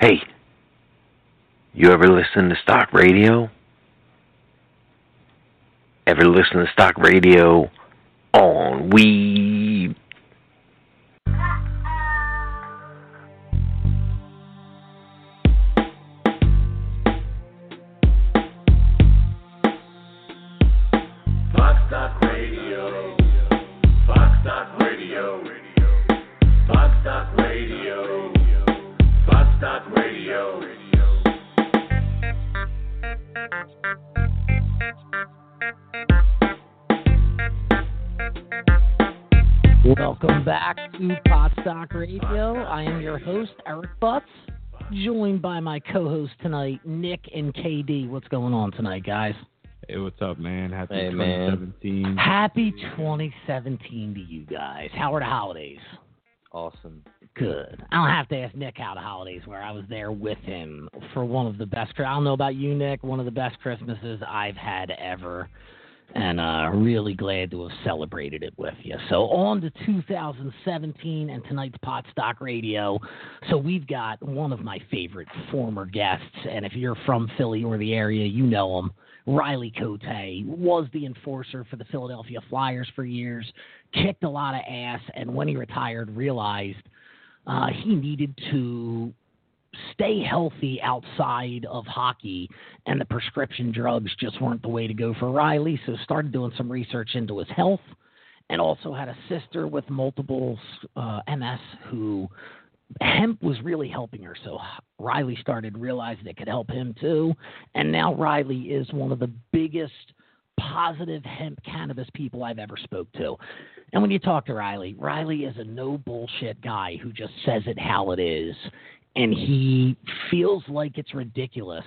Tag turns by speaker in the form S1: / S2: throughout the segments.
S1: Hey, you ever listen to stock radio? Ever listen to stock radio on weed?
S2: My co host tonight, Nick and KD. What's going on tonight, guys?
S3: Hey, what's up, man? Happy
S4: Hey, man.
S3: 2017.
S2: Happy 2017 to you guys. How are the holidays?
S4: Awesome.
S2: Good. I don't have to ask Nick how the holidays were. I was there with him for one of the best. I don't know about you, Nick. One of the best Christmases I've had ever, and uh, really glad to have celebrated it with you. So on to 2017 and tonight's Pot Stock Radio. So we've got one of my favorite former guests, and if you're from Philly or the area, you know him. Riley Cote was the enforcer for the Philadelphia Flyers for years, kicked a lot of ass, and when he retired, realized uh, he needed to stay healthy outside of hockey, and the prescription drugs just weren't the way to go for Riley. So started doing some research into his health, and also had a sister with multiple uh, MS who hemp was really helping her. So Riley started realizing it could help him too, and now Riley is one of the biggest positive hemp cannabis people I've ever spoke to. And when you talk to Riley, Riley is a no bullshit guy who just says it how it is. And he feels like it's ridiculous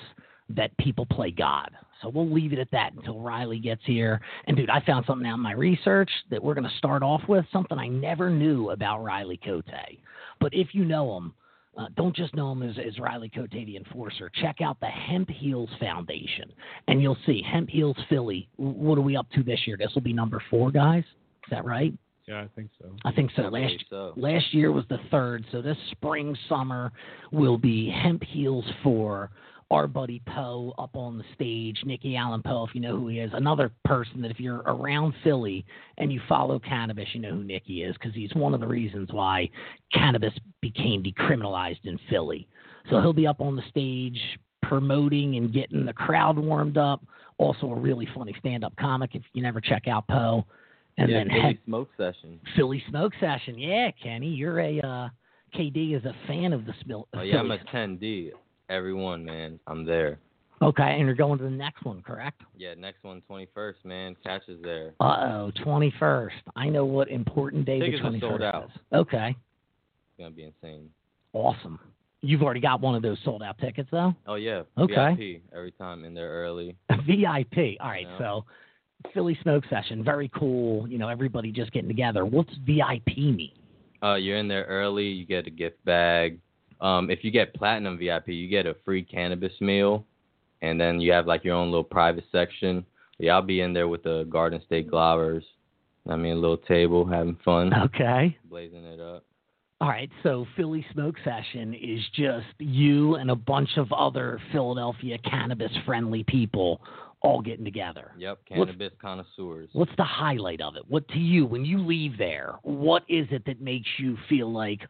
S2: that people play God. So we'll leave it at that until Riley gets here. And dude, I found something out in my research that we're going to start off with, something I never knew about Riley Cote. But if you know him, uh, don't just know him as, as Riley Cote, the enforcer. Check out the Hemp Heals Foundation, and you'll see Hemp Heals Philly. What are we up to this year? This will be number four, guys. Is that right?
S3: Yeah, I think so.
S2: I think so.
S4: I
S2: Last
S4: so.
S2: last year was the third, so this spring summer will be Hemp Heals for our buddy Poe up on the stage. Nicky Allen Poe, if you know who he is, another person that if you're around Philly and you follow cannabis, you know who Nicky is because he's one of the reasons why cannabis became decriminalized in Philly. So he'll be up on the stage promoting and getting the crowd warmed up. Also, a really funny stand-up comic. If you never check out Poe, and
S4: yeah,
S2: then
S4: Philly
S2: Hemp-
S4: smoke session.
S2: Philly Smoke Session. Yeah, Kenny, you're a uh, KD is a fan of the Smil-
S4: Oh yeah, I'm a 10D. Everyone, man, I'm there.
S2: Okay, and you're going to the next one, correct?
S4: Yeah, next one, 21st, man. Catch is there.
S2: Uh oh, 21st. I know what important day
S4: Tickets
S2: the
S4: are
S2: twenty
S4: sold out.
S2: is. Okay,
S4: It's gonna be insane.
S2: awesome. You've already got one of those sold out tickets though.
S4: Oh yeah.
S2: Okay.
S4: VIP every time in there early.
S2: VIP. All right,
S4: Yeah.
S2: so Philly Smoke Session, very cool. You know, everybody just getting together. What's VIP mean?
S4: Uh, you're in there early. You get a gift bag. Um, if you get platinum VIP, you get a free cannabis meal, and then you have like your own little private section. Yeah, I'll be in there with the Garden State Glovers. I mean, a little table, having fun,
S2: Okay.
S4: blazing it up.
S2: All right, so Philly Smoke Session is just you and a bunch of other Philadelphia cannabis friendly people all getting together.
S4: Yep,
S2: What's-
S4: cannabis connoisseurs.
S2: What's the highlight of it? What to you when you leave there? What is it that makes you feel like,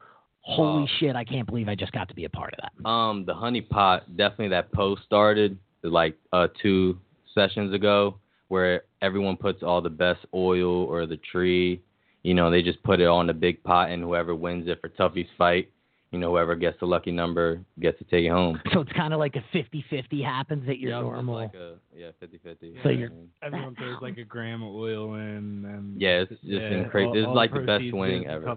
S2: holy
S4: Uh,
S2: shit, I can't believe I just got to be a part of that?
S4: Um, the honey pot, definitely that post started like uh two sessions ago, where everyone puts all the best oil or the tree. You know, they just put it on the big pot, and whoever wins it for Tuffy's fight, you know, whoever gets the lucky number gets to take it home.
S2: So it's kind of like a 50-50 happens at your
S4: Yep, it's
S2: normal.
S4: like a yeah, 50-50.
S2: So you're-
S3: Everyone throws like a gram of oil in, and
S4: Yeah, it's just
S3: yeah,
S4: crazy.
S3: all-
S4: This
S3: all
S4: like the best
S3: proceeds
S4: winning ever.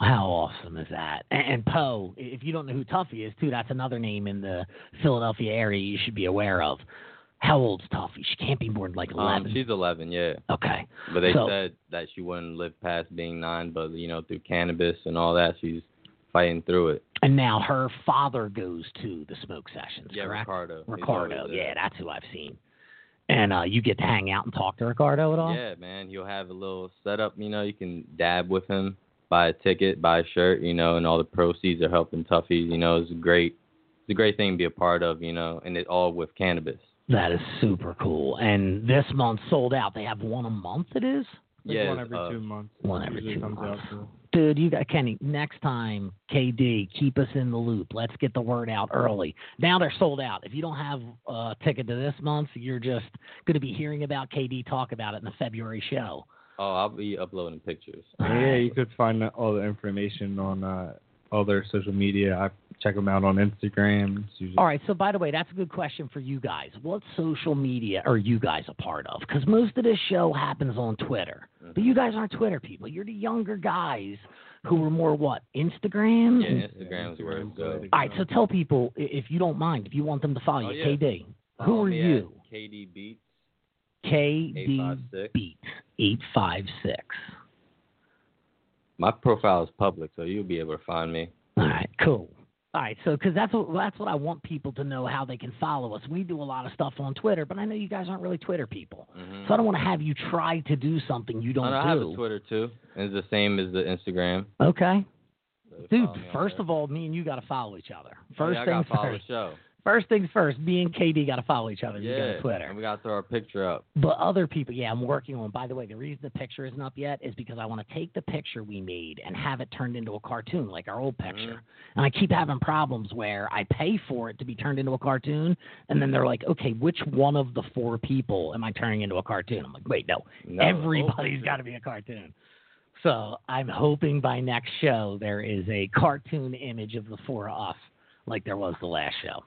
S2: How awesome is that? And, and Poe, if you don't know who Tuffy is, too, that's another name in the Philadelphia area you should be aware of. How old's Tuffy? She can't be more than like
S4: Um,
S2: 11.
S4: she's 11, yeah.
S2: okay.
S4: But they
S2: So-
S4: said that she wouldn't live past being nine, but you know, through cannabis and all that, she's fighting through it.
S2: And now her father goes to the smoke sessions,
S4: Yeah,
S2: correct?
S4: Ricardo.
S2: Ricardo, yeah, that's who I've seen. And uh, you get to hang out and talk to Ricardo at all?
S4: Yeah, man. He'll have a little setup. You know, you can dab with him, buy a ticket, buy a shirt. You know, and all the proceeds are helping Tuffy's. You know, it's great. it's a great thing to be a part of, you know, and it all with cannabis.
S2: That is super cool. And this month sold out. They have one a month. It is.
S3: Like
S4: yeah,
S3: one every
S4: uh,
S3: two months.
S2: one every two
S3: comes
S2: months.
S3: Out to.
S2: Dude, you got Kenny. Next time, KD, keep us in the loop. Let's get the word out early. Now they're sold out. If you don't have a ticket to this month, you're just going to be hearing about KD talk about it in the February show.
S4: Oh, I'll be uploading pictures.
S3: Yeah, you could find all the information on uh, all their social media. I check them out on Instagram. Usually-
S2: All right. So, by the way, that's a good question for you guys. What social media are you guys a part of? Because most of this show happens on Twitter, but you guys aren't Twitter people. You're the younger guys who are more what Instagram.
S4: Yeah, Instagram's where it's
S3: Instagram's the way
S4: go.
S2: All right. So tell people if you don't mind, if you want them to follow
S4: Oh,
S2: you,
S4: yeah.
S2: KD. Who
S4: Follow
S2: are
S4: me
S2: you?
S4: KD Beats
S2: KD
S4: eight five six.
S2: Beats eight five six.
S4: My profile is public, so you'll be able to find me.
S2: All right, cool. All right, so because that's what that's what I want people to know how they can follow us. We do a lot of stuff on Twitter, but I know you guys aren't really Twitter people,
S4: Mm-hmm.
S2: so I don't want to have you try to do something you don't
S4: I, know, I have a Twitter too. and It's the same as the Instagram.
S2: Okay,
S4: So
S2: dude.
S4: follow me on
S2: First of all, me and you got to follow each other.
S4: Oh,
S2: First
S4: yeah, I
S2: things
S4: gotta follow
S2: first. First things first. Me and KD got to follow each other.
S4: Yeah,
S2: got Twitter.
S4: and we gotta throw our picture up.
S2: But other people, yeah, I'm working on. By the way, the reason the picture isn't up yet is because I want to take the picture we made and have it turned into a cartoon, like our old picture.
S4: Mm-hmm.
S2: And I keep having problems where I pay for it to be turned into a cartoon, and then they're like, "Okay, which one of the four people am I turning into a cartoon?" I'm like, "Wait, no,
S4: No,
S2: everybody's got to be a cartoon." So I'm hoping by next show there is a cartoon image of the four of us, like there was the last show.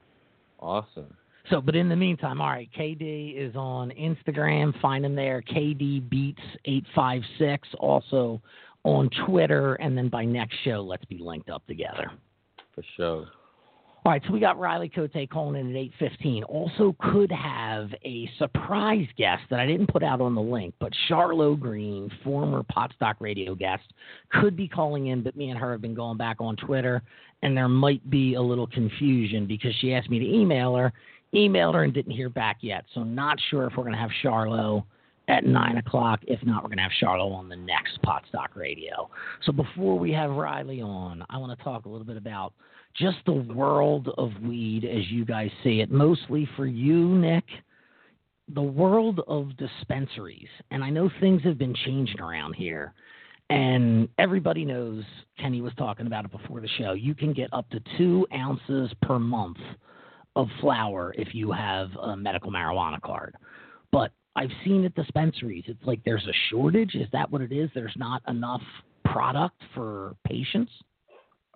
S4: Awesome.
S2: So, but in the meantime, all right, KD is on Instagram. Find him there, KD Beats eight five six. Also on Twitter, and then by next show, let's be linked up together.
S4: For sure.
S2: All right, so we got Riley Cote calling in at eight fifteen. Also, could have a surprise guest that I didn't put out on the link, but Charlotte Green, former Potstock Radio guest, could be calling in. But me and her have been going back on Twitter, and there might be a little confusion because she asked me to email her, emailed her, and didn't hear back yet. So not sure if we're going to have Charlotte at nine o'clock. If not, we're going to have Charlotte on the next Potstock Radio. So before we have Riley on, I want to talk a little bit about just the world of weed as you guys see it. Mostly for you, Nick, the world of dispensaries. And I know things have been changing around here. And everybody knows, Kenny was talking about it before the show, you can get up to two ounces per month of flour if you have a medical marijuana card. But I've seen at dispensaries, it's like there's a shortage. Is that what it is? There's not enough product for patients?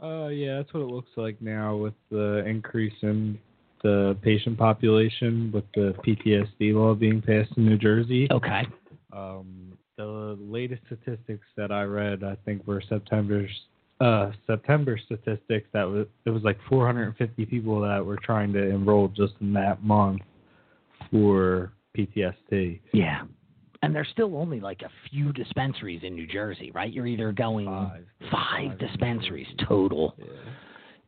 S3: Uh, yeah, that's what it looks like now with the increase in the patient population with the PTSD law being passed in New Jersey.
S2: Okay.
S3: Um, the latest statistics that I read, I think, were September's uh, September statistics. That was it was like 450 people that were trying to enroll just in that month for PTSD.
S2: Yeah. And there's still only like a few dispensaries in New Jersey, right? You're either going
S3: Five.
S2: five
S3: Five
S2: dispensaries total
S3: Yeah.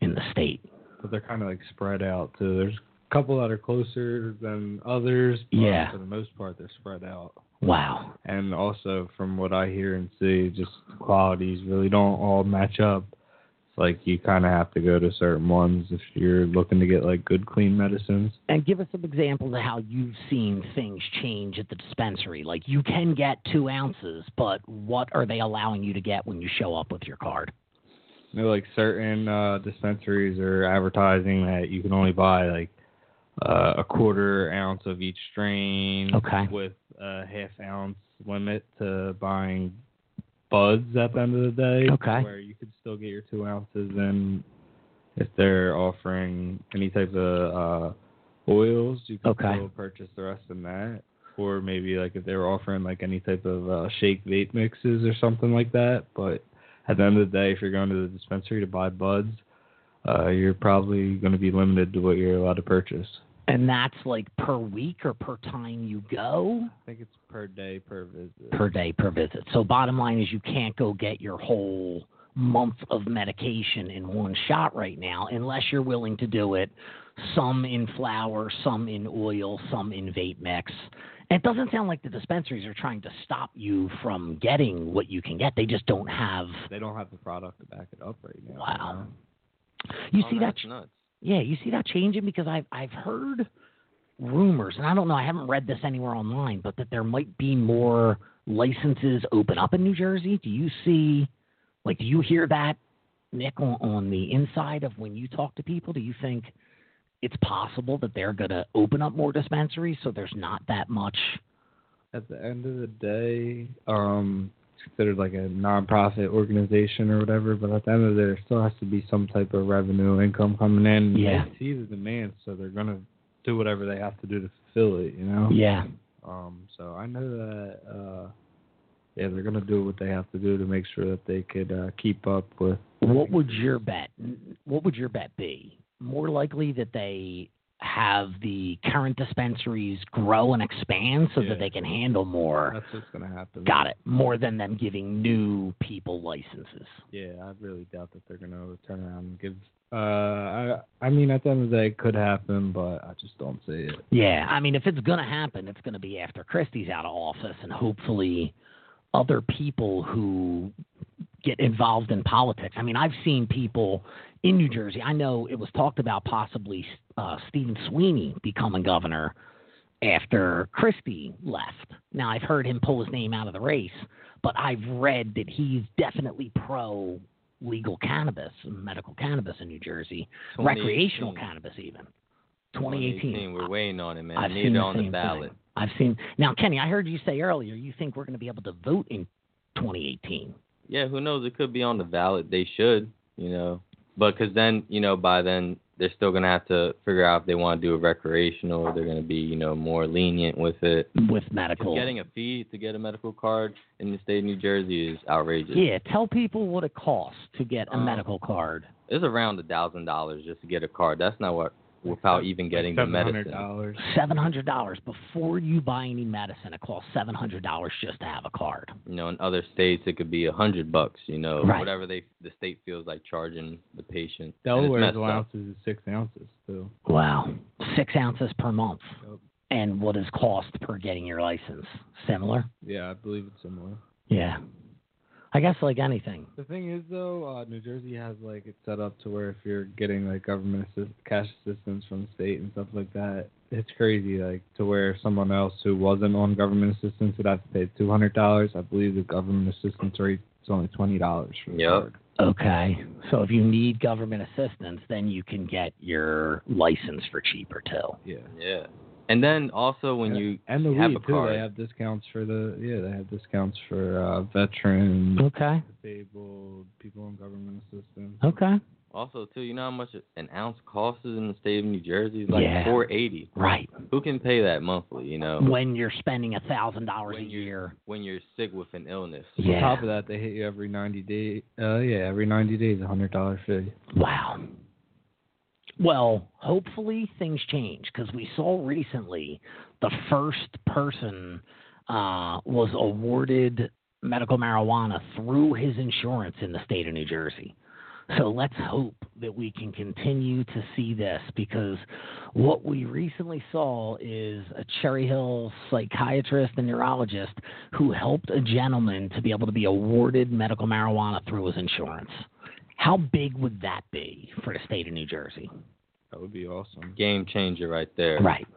S2: in the state.
S3: But they're kind of like spread out. So there's a couple that are closer than others. But
S2: Yeah.
S3: For the most part, they're spread out.
S2: Wow.
S3: And also, from what I hear and see, just the qualities really don't all match up. It's like you kind of have to go to certain ones if you're looking to get like good, clean medicines.
S2: And give us some examples of how you've seen things change at the dispensary. Like you can get two ounces, but what are they allowing you to get when you show up with your card?
S3: You know, like certain uh, dispensaries are advertising that you can only buy like uh, a quarter ounce of each strain
S2: Okay.
S3: with a half ounce limit to buying buds at the end of the day.
S2: Okay.
S3: Where you could still get your two ounces and if they're offering any type of uh, oils, you can
S2: Okay.
S3: still purchase the rest in that. Or maybe like if they were offering like any type of uh, shake vape mixes or something like that. But at the end of the day, if you're going to the dispensary to buy buds, uh, you're probably going to be limited to what you're allowed to purchase.
S2: And that's like per week or per time you go?
S3: I think it's per day per visit.
S2: per day per visit. So bottom line is you can't go get your whole month of medication in one shot right now unless you're willing to do it some in flour, some in oil, some in vape mix. And it doesn't sound like the dispensaries are trying to stop you from getting what you can get. They just don't have
S3: They don't have the product to back it up right now.
S2: Wow. you
S4: Oh,
S2: see that
S4: that's nuts.
S2: Yeah, you see that changing because I've I've heard rumors, and I don't know, I haven't read this anywhere online, but that there might be more licenses open up in New Jersey. Do you see, like, do you hear that, Nick, on, on the inside of when you talk to people? Do you think it's possible that they're going to open up more dispensaries so there's not that much?
S3: At the end of the day, um, considered like a nonprofit organization or whatever, but at the end of the day, there still has to be some type of revenue income coming in.
S2: Yeah.
S3: They see the demand, so they're gonna do whatever they have to do to fulfill it. You know.
S2: Yeah.
S3: Um. So I know that. uh yeah, they're gonna do what they have to do to make sure that they could uh, keep up with.
S2: What would your bet? What would your bet be? More likely that they have the current dispensaries grow and expand so
S3: Yeah.
S2: that they can handle more.
S3: That's what's gonna happen.
S2: Got it. More than them giving new people licenses.
S3: Yeah, I really doubt that they're gonna turn around and give. Uh, I I mean, at the end of the day, it could happen, but I just don't see it.
S2: Yeah, I mean, if it's going to happen, it's going to be after Christie's out of office, and hopefully, other people who get involved in politics. I mean, I've seen people in New Jersey. I know it was talked about possibly uh, Stephen Sweeney becoming governor after Christie left. Now, I've heard him pull his name out of the race, but I've read that he's definitely pro legal cannabis, medical cannabis in New Jersey, recreational cannabis even. 2018.
S4: We're waiting on it, man.
S2: I've
S4: Need
S2: seen the
S4: on the ballot.
S2: thing. I've seen now, Kenny. I heard you say earlier you think we're going to be able to vote in 2018.
S4: Yeah, who knows? It could be on the ballot. They should, you know. But because then, you know, by then they're still gonna have to figure out if they want to do a recreational or they're gonna be, you know, more lenient with it.
S2: With medical.
S4: getting a fee to get a medical card in the state of New Jersey is outrageous.
S2: yeah, tell people what it costs to get a
S4: Um,
S2: medical card.
S4: It's around a thousand dollars just to get a card. That's not what without even getting the
S3: Seven hundred
S4: medicine.
S3: dollars.
S2: Seven hundred dollars before you buy any medicine. It costs seven hundred dollars just to have a card.
S4: You know, in other states it could be a hundred bucks. You know,
S2: Right.
S4: whatever they the state feels like charging the patient. And it's
S3: Delaware's
S4: messed up.
S3: is six ounces too.
S2: Wow, six ounces per month.
S3: Yep.
S2: And what is cost per getting your license? Similar.
S3: Yeah, I believe it's similar.
S2: Yeah. I guess like anything.
S3: The thing is, though, uh, New Jersey has like it set up to where if you're getting like government assist- cash assistance from the state and stuff like that, it's crazy. Like to where someone else who wasn't on government assistance would have to pay two hundred dollars. I believe the government assistance rate is only twenty dollars for the
S4: Yep.
S3: card.
S2: Okay. So if you need government assistance, then you can get your license for cheaper too.
S3: Yeah.
S4: Yeah. And then also when
S3: And-
S4: you
S3: and the
S4: have
S3: weed
S4: a
S3: too,
S4: card,
S3: they have discounts for the yeah they have discounts for uh, veterans,
S2: Okay.
S3: disabled, people on government assistance.
S2: Okay.
S4: also too, you know how much an ounce costs in the state of New Jersey? It's like
S2: Yeah.
S4: four eighty.
S2: Right.
S4: Who can pay that monthly? You know,
S2: When you're spending a thousand dollars a year.
S4: when you're sick with an illness.
S2: Yeah.
S3: On top of that, they hit you every ninety days. Uh, yeah, every ninety days, a hundred dollar fee.
S2: Wow. Well, hopefully things change because we saw recently the first person uh, was awarded medical marijuana through his insurance in the state of New Jersey. So let's hope that we can continue to see this because what we recently saw is a Cherry Hill psychiatrist and neurologist who helped a gentleman to be able to be awarded medical marijuana through his insurance. How big would that be for the state of New Jersey?
S3: That would be awesome.
S4: Game changer right there.
S2: Right.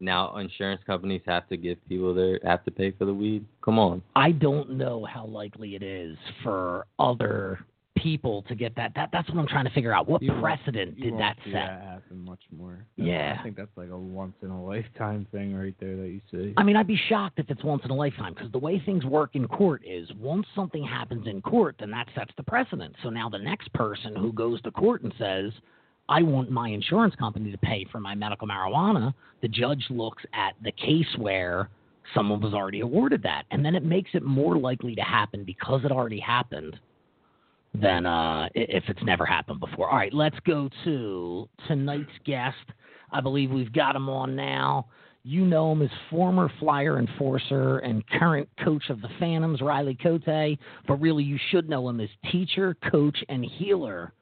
S4: Now insurance companies have to give people their have to pay for the weed. Come on.
S2: I don't know how likely it is for other people to get that. That that's what I'm trying to figure out. What
S3: You
S2: precedent
S3: You
S2: did
S3: won't
S2: that
S3: see
S2: set?
S3: that happen much more.
S2: Yeah.
S3: I think that's like a once in a lifetime thing right there that you see.
S2: I mean, I'd be shocked if it's once in a lifetime because the way things work in court is once something happens in court, then that sets the precedent. So now the next person who goes to court and says, I want my insurance company to pay for my medical marijuana, the judge looks at the case where someone was already awarded that. And then it makes it more likely to happen because it already happened than uh, if it's never happened before. All right, let's go to tonight's guest. I believe we've got him on now. You know him as former flyer enforcer and current coach of the Phantoms, Riley Cote, but really you should know him as teacher, coach, and healer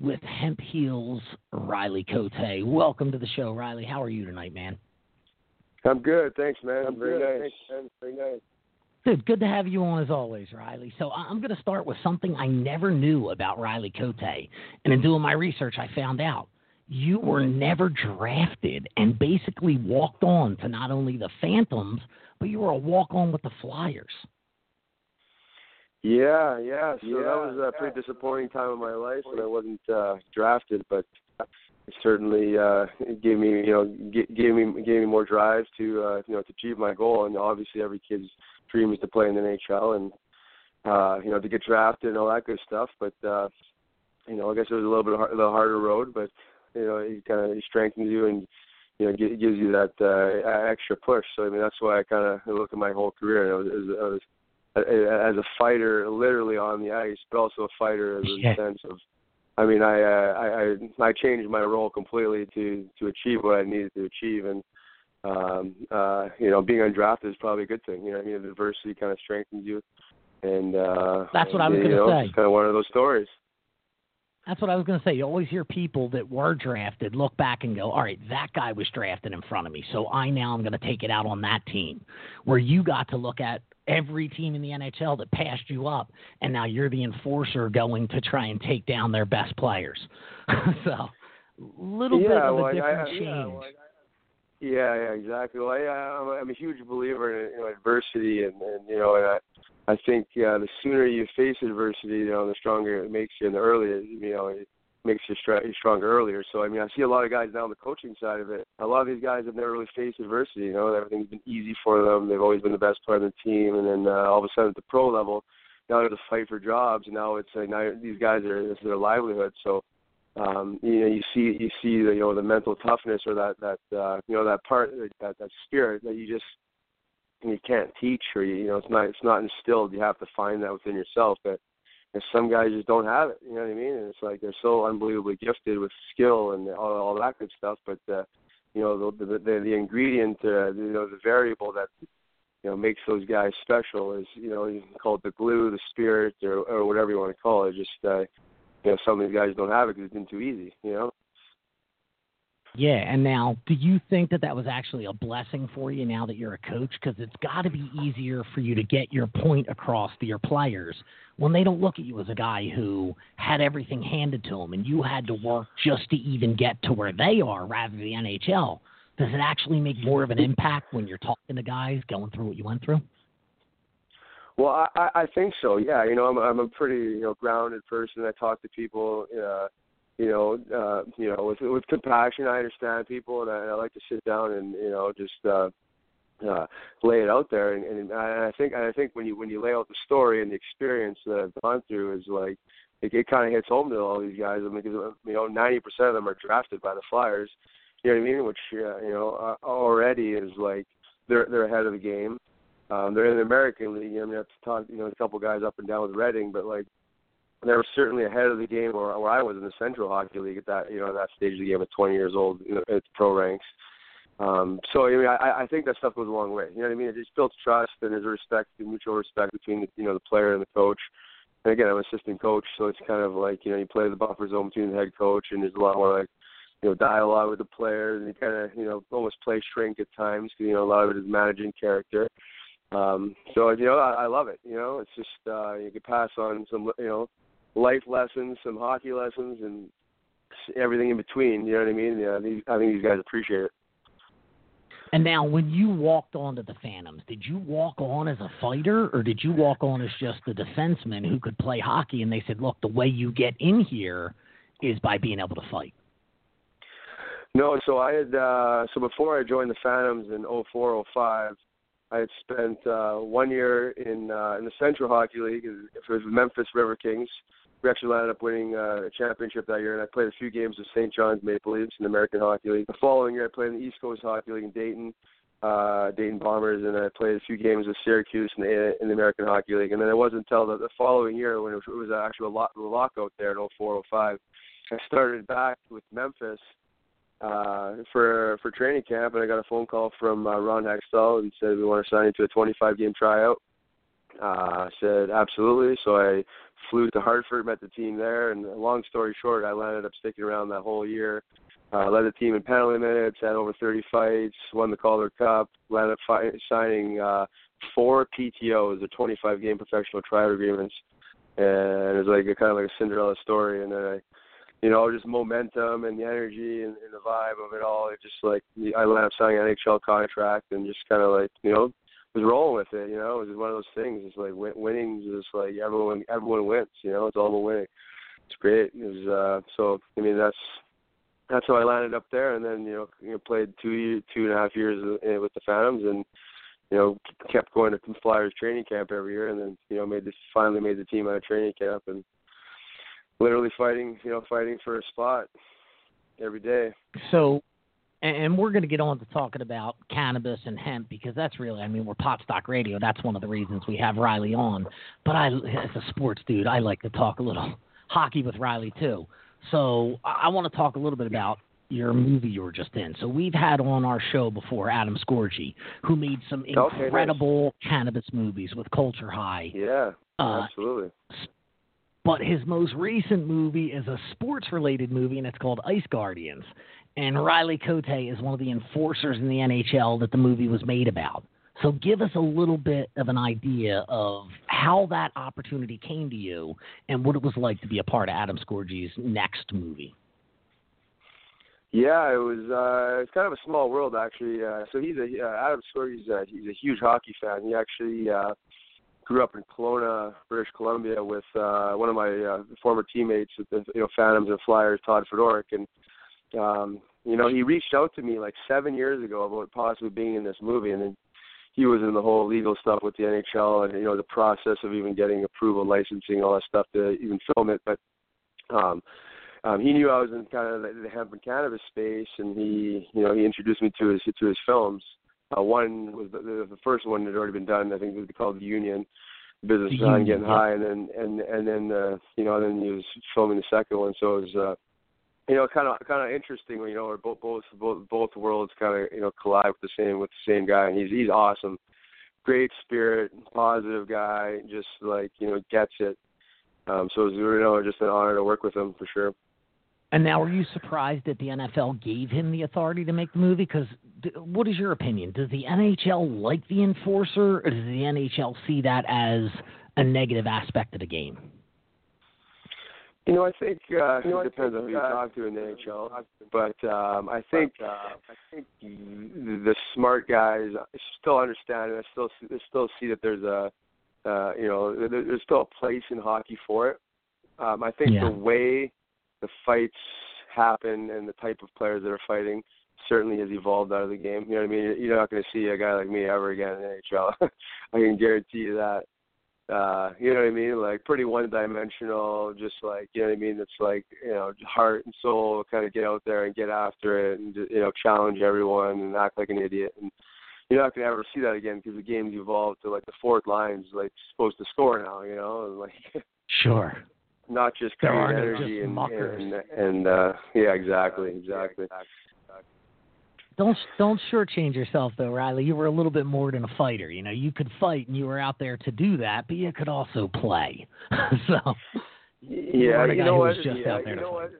S2: with Hemp Heals, Riley Cote. Welcome to the show, Riley. How are you tonight, man?
S5: I'm good, thanks, man.
S6: I'm
S5: Very
S6: good,
S5: nice.
S6: thanks, Very nice.
S2: Good, good to have you on as always, Riley. So I- I'm going to start with something I never knew about Riley Cote, and in doing my research, I found out you were never drafted and basically walked on to not only the Phantoms, but you were a walk on with the Flyers.
S5: Yeah, yeah. So
S3: Yeah,
S5: that was a pretty disappointing time in my life when I wasn't uh, drafted, but it certainly uh, it gave me, you know, g- gave me gave me more drive to, uh, you know, to achieve my goal. And obviously, every kid's dream is to play in the NHL and, uh, you know, to get drafted and all that good stuff. But, uh, you know, I guess it was a little bit hard, a little harder road, but you know, it kind of strengthens you and you know gi- gives you that uh, extra push. So I mean, that's why I kind of look at my whole career. And I was, I was as a fighter, literally on the ice, but also a fighter in
S2: Yeah.
S5: the sense of, I mean, I, uh, I I I changed my role completely to to achieve what I needed to achieve, and um, uh, you know, being undrafted is probably a good thing. You know, I mean, adversity kind of strengthens you, and uh,
S2: That's what I was gonna say.
S5: It's kind of one of those stories.
S2: That's what I was going to say. You always hear people that were drafted look back and go, all right, that guy was drafted in front of me. So I now am going to take it out on that team. Where you got to look at every team in the NHL that passed you up, and now you're the enforcer going to try and take down their best players. so, little bit
S5: yeah,
S2: of
S5: well,
S2: a
S5: I-
S2: different
S5: I,
S2: change.
S5: Yeah, well, I- yeah, yeah, exactly. Well, I, I'm, I'm a huge believer in you know adversity, and, and you know, and I, I think uh, the sooner you face adversity, you know, the stronger it makes you, and the earlier, you know, it makes you stra- stronger earlier. So, I mean, I see a lot of guys now on the coaching side of it. A lot of these guys have never really faced adversity. You know, everything's been easy for them. They've always been the best player on the team, and then uh, all of a sudden at the pro level, now there's to fight for jobs, now it's like now these guys are this is their livelihood. So um, you know, you see you see the you know the mental toughness or that that uh, you know that part that that spirit that you just you can't teach or you, you know it's not it's not instilled. You have to find that within yourself. But and some guys just don't have it. You know what I mean? And it's like they're so unbelievably gifted with skill and all, all that good stuff. But uh, you know the the, the, the ingredient, uh, you know the variable that you know makes those guys special is you know you can call it the glue, the spirit, or or whatever you want to call it. Just uh, you know, some of these guys don't have it because it's been too easy, you know?
S2: Yeah, and now, do you think that that was actually a blessing for you now that you're a coach? Because it's got to be easier for you to get your point across to your players when they don't look at you as a guy who had everything handed to them and you had to work just to even get to where they are rather than the NHL. Does it actually make more of an impact when you're talking to guys going through what you went through?
S5: Well, I, I think so. Yeah, you know, I'm I'm a pretty you know grounded person. I talk to people, uh, you know, uh, you know, with with compassion. I understand people, and I, I like to sit down and you know just uh, uh, lay it out there. And, and I I think I think when you when you lay out the story and the experience that I've gone through is like it, it kind of hits home to all these guys. I mean, because you know, 90% of them are drafted by the Flyers. You know what I mean? Which uh, you know uh, already is like they're they're ahead of the game. Um, they're in the American League. I mean, I've talked, you know, a couple guys up and down with Reading, but like they were certainly ahead of the game where, where I was in the Central Hockey League at that, you know, that stage of the game at 20 years old, you know, at the pro ranks. Um, so I mean, I, I think that stuff goes a long way. You know what I mean? It just builds trust and there's a respect, mutual respect between the, you know the player and the coach. And again, I'm an assistant coach, so it's kind of like you know you play the buffer zone between the head coach, and there's a lot more like you know dialogue with the players, and you kind of you know almost play shrink at times. 'cause, You know, a lot of it is managing character. Um, so you know, I, I love it. You know, it's just uh, you can pass on some you know life lessons, some hockey lessons, and everything in between. You know what I mean? Yeah, these, I think these guys appreciate it.
S2: And now, when you walked onto the Phantoms, did you walk on as a fighter, or did you walk on as just a defenseman who could play hockey? And they said, "Look, the way you get in here is by being able to fight."
S5: No, so I had uh so before I joined the Phantoms in 04, 05, I had spent uh one year in uh in the Central Hockey League was the Memphis River Kings. We actually landed up winning uh, a championship that year and I played a few games with St. John's Maple Leafs in the American Hockey League. The following year I played in the East Coast Hockey League in Dayton, uh Dayton Bombers and I played a few games with Syracuse in the in the American Hockey League and then it wasn't until the, the following year when it was, it was actually a lock, a lockout there in 04, 05 I started back with Memphis uh, for for training camp, and I got a phone call from uh, Ron Hextall and said we want to sign you to a 25 game tryout. Uh, I said absolutely. So I flew to Hartford, met the team there, and long story short, I landed up sticking around that whole year. Uh, led the team in penalty minutes, had over 30 fights, won the Calder Cup, landed up fi- signing uh, four PTOs, or 25 game professional tryout agreements, and it was like a kind of like a Cinderella story. And then I you know, just momentum and the energy and, and the vibe of it all. It just like I ended up signing an NHL contract and just kind of like you know was rolling with it. You know, it was one of those things. It's like win- winning is just like everyone everyone wins. You know, it's all about winning. It's great. It was uh, so I mean that's that's how I landed up there, and then you know, you know played two two and a half years with the Phantoms, and you know kept going to Flyers training camp every year, and then you know made this finally made the team out of training camp, and literally fighting you know fighting for a spot every day.
S2: So and we're going to get on to talking about cannabis and hemp because that's really, I mean, we're pot stock radio. That's one of the reasons we have Riley on. But I, as a sports dude, I like to talk a little hockey with Riley too. So I want to talk a little bit about your movie you were just in. So we've had on our show before Adam Scorgie, who made some incredible
S5: okay,
S2: nice. cannabis movies with Culture High.
S5: Yeah,
S2: uh,
S5: absolutely.
S2: But his most recent movie is a sports related movie, and it's called Ice Guardians. And Riley Cote is one of the enforcers in the NHL that the movie was made about. So give us a little bit of an idea of how that opportunity came to you and what it was like to be a part of Adam Scorgie's next movie.
S5: Yeah, it was. Uh, it's kind of a small world, actually. Uh, so he's a uh, Adam Scorgie's. Uh, he's a huge hockey fan. He actually uh, grew up in Kelowna, British Columbia, with uh, one of my uh, former teammates with the you know Phantoms and Flyers, Todd Fedoruk, and um, you know he reached out to me like seven years ago about possibly being in this movie, and then he was in the whole legal stuff with the NHL and you know the process of even getting approval, licensing, all that stuff to even film it. But um, um, he knew I was in kind of the, the hemp and cannabis space, and he you know he introduced me to his to his films. Uh, one was the, the, first one that had already been done. I think it was called The Union, Business
S2: the
S5: on
S2: Union,
S5: Getting
S2: yeah.
S5: High, and then and and then uh, you know then he was filming the second one. So it was. Uh, you know, kind of kind of interesting. You know, where both both both both worlds kind of you know collide with the same with the same guy, and he's he's awesome, great spirit, positive guy, just like you know gets it. Um, so it was you know just an honor to work with him for sure.
S2: And now, are you surprised that the NFL gave him the authority to make the movie? Because what is your opinion? Does the NHL like the enforcer, or does the NHL see that as a negative aspect of the game?
S5: You know, I think uh, you know, it depends on who you talk to in the NHL, but um, I think uh, I think the, the smart guys still understand, and I still they still see that there's a uh, you know there's still a place in hockey for it. Um, I think
S2: Yeah.
S5: the way the fights happen and the type of players that are fighting certainly has evolved out of the game. You know what I mean? You're not going to see a guy like me ever again in the NHL. I can guarantee you that uh you know what I mean like pretty one dimensional just like you know what I mean it's like you know heart and soul kind of get out there and get after it and you know challenge everyone and act like an idiot and you're not gonna ever see that again because the game's evolved to like the fourth line's like supposed to score now you know and like
S2: Sure.
S5: Not just create energy and,
S2: muckers.
S5: and and uh yeah exactly exactly
S2: Don't don't shortchange yourself though, Riley. You were a little bit more than a fighter. You know, you could fight and you were out there to do that, but you could also play. so
S5: yeah you know what
S2: just
S5: yeah
S2: out there
S5: you know what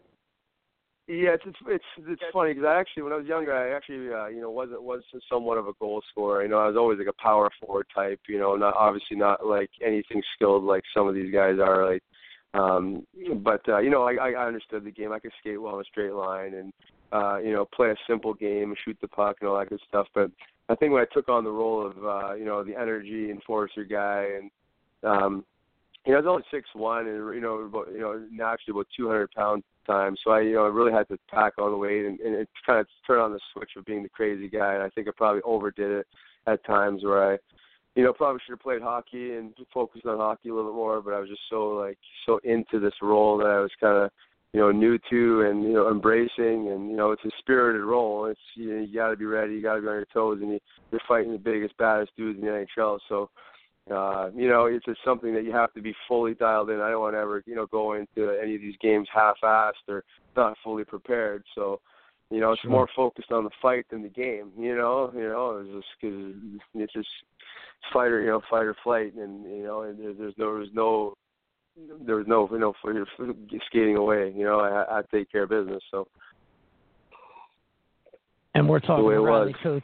S5: Yeah, it's it's it's, it's funny because I actually when I was younger I actually uh, you know wasn't was somewhat of a goal scorer. You know I was always like a power forward type. You know not obviously not like anything skilled like some of these guys are. Like, um, but uh, you know I I understood the game. I could skate well in a straight line and uh, you know play a simple game, shoot the puck and all that good stuff. But I think when I took on the role of uh, you know the energy enforcer guy and um, you know I was only six one and you know about, you know naturally about two hundred pounds time. So I, you know, I really had to pack on the weight and, and it kind of turn on the switch of being the crazy guy. And I think I probably overdid it at times where I, you know, probably should have played hockey and focused on hockey a little bit more. But I was just so like so into this role that I was kind of, you know, new to and you know embracing. And you know, it's a spirited role. It's you, know, you got to be ready. You got to be on your toes, and you, you're fighting the biggest, baddest dudes in the NHL. So uh, you know, it's just something that you have to be fully dialed in. I don't want to ever, you know, go into any of these games half-assed or not fully prepared. So, you know, it's
S2: Sure.
S5: more focused on the fight than the game. You know, you know, it's just because it's just fight or you know, fight or flight, and you know, and there, there's no, there's no, there was no, you know, for, for skating away. You know, I, I take care of business. So
S2: And we're talking to Riley. Cote,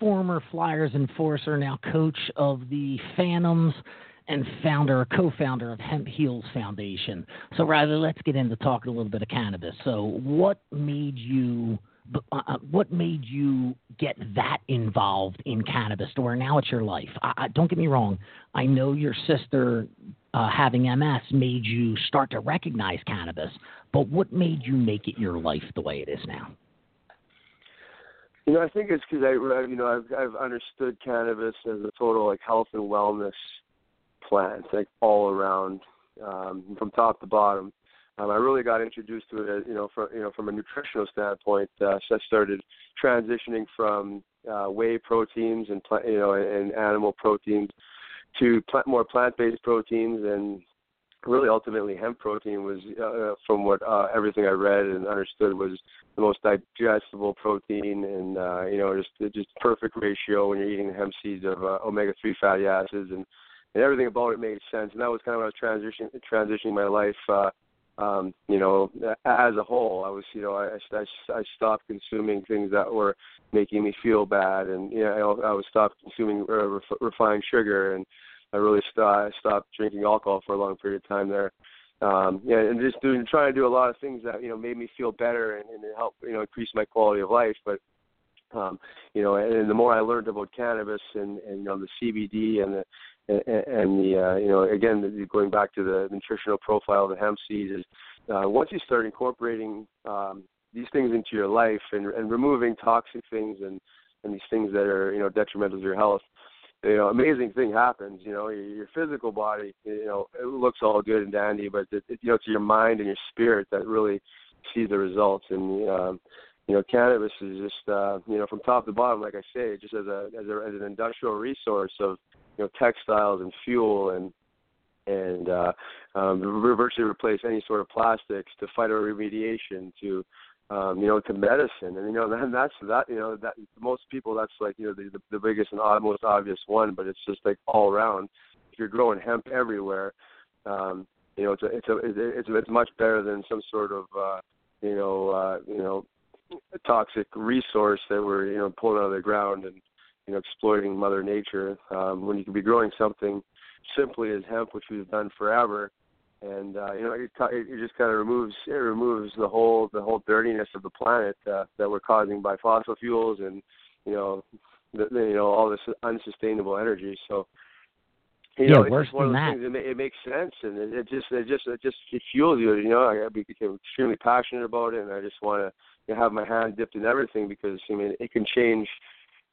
S2: former Flyers enforcer, now coach of the Phantoms. and founder, co-founder of Hemp Heals Foundation. So, Riley, let's get into talking a little bit of cannabis. So, what made you? Uh, uh, what made you get that involved in cannabis to where now it's your life? I, I, don't get me wrong. I know your sister uh, having MS made you start to recognize cannabis, but what made you make it your life the way it is now?
S5: You know, I think it's because I, you know, I've I've understood cannabis as a total like health and wellness plant, like all around, um, from top to bottom. Um, I really got introduced to it, you know, from you know from a nutritional standpoint. Uh, so I started transitioning from uh, whey proteins and you know and animal proteins to plant, more plant-based proteins and really ultimately hemp protein was uh, from what uh, everything I read and understood was the most digestible protein and uh, you know just just perfect ratio when you're eating hemp seeds of uh, omega three fatty acids and and everything about it made sense and that was kind of when I was transitioning transitioning my life uh, um, you know as a whole I was you know I, I I stopped consuming things that were making me feel bad and you know I, I was stopped consuming uh, ref- refined sugar and I really st- I stopped drinking alcohol for a long period of time there. Um, yeah, and just doing trying to do a lot of things that you know made me feel better and, and help you know increase my quality of life. But um, you know, and, and the more I learned about cannabis and, and you know the CBD and the and, the uh, you know again going back to the nutritional profile of the hemp seeds is uh, once you start incorporating um, these things into your life and, and removing toxic things and and these things that are you know detrimental to your health, you know, amazing thing happens. You know, your, your physical body, you know, it looks all good and dandy, but it, it, you know, it's your mind and your spirit that really sees the results. And um, you know, cannabis is just, uh, you know, from top to bottom, like I say, just as a as, a, as an industrial resource of, you know, textiles and fuel and and uh, um, virtually replace any sort of plastics to phytoremediation to um, you know, to medicine. And you know, then that's that. You know, that most people that's like you know the the, the biggest and most obvious one, but it's just like all around. If you're growing hemp everywhere, um, you know, it's a it's a it's it's much better than some sort of uh, you know uh, you know toxic resource that we're you know pulling out of the ground and you know exploiting Mother Nature. Um, when you could be growing something simply as hemp, which we've done forever and uh, you know it, it just kind of removes it removes the whole the whole dirtiness of the planet uh, that we're causing by fossil fuels and you know the, the, you know all this unsustainable energy. So you
S2: yeah,
S5: know, it's
S2: worse
S5: just one
S2: than
S5: of those
S2: that.
S5: things. It, it makes sense, and it, it just it just it just it fuels you. You know, I became extremely passionate about it, and I just want to you know, have my hand dipped in everything because I mean it can change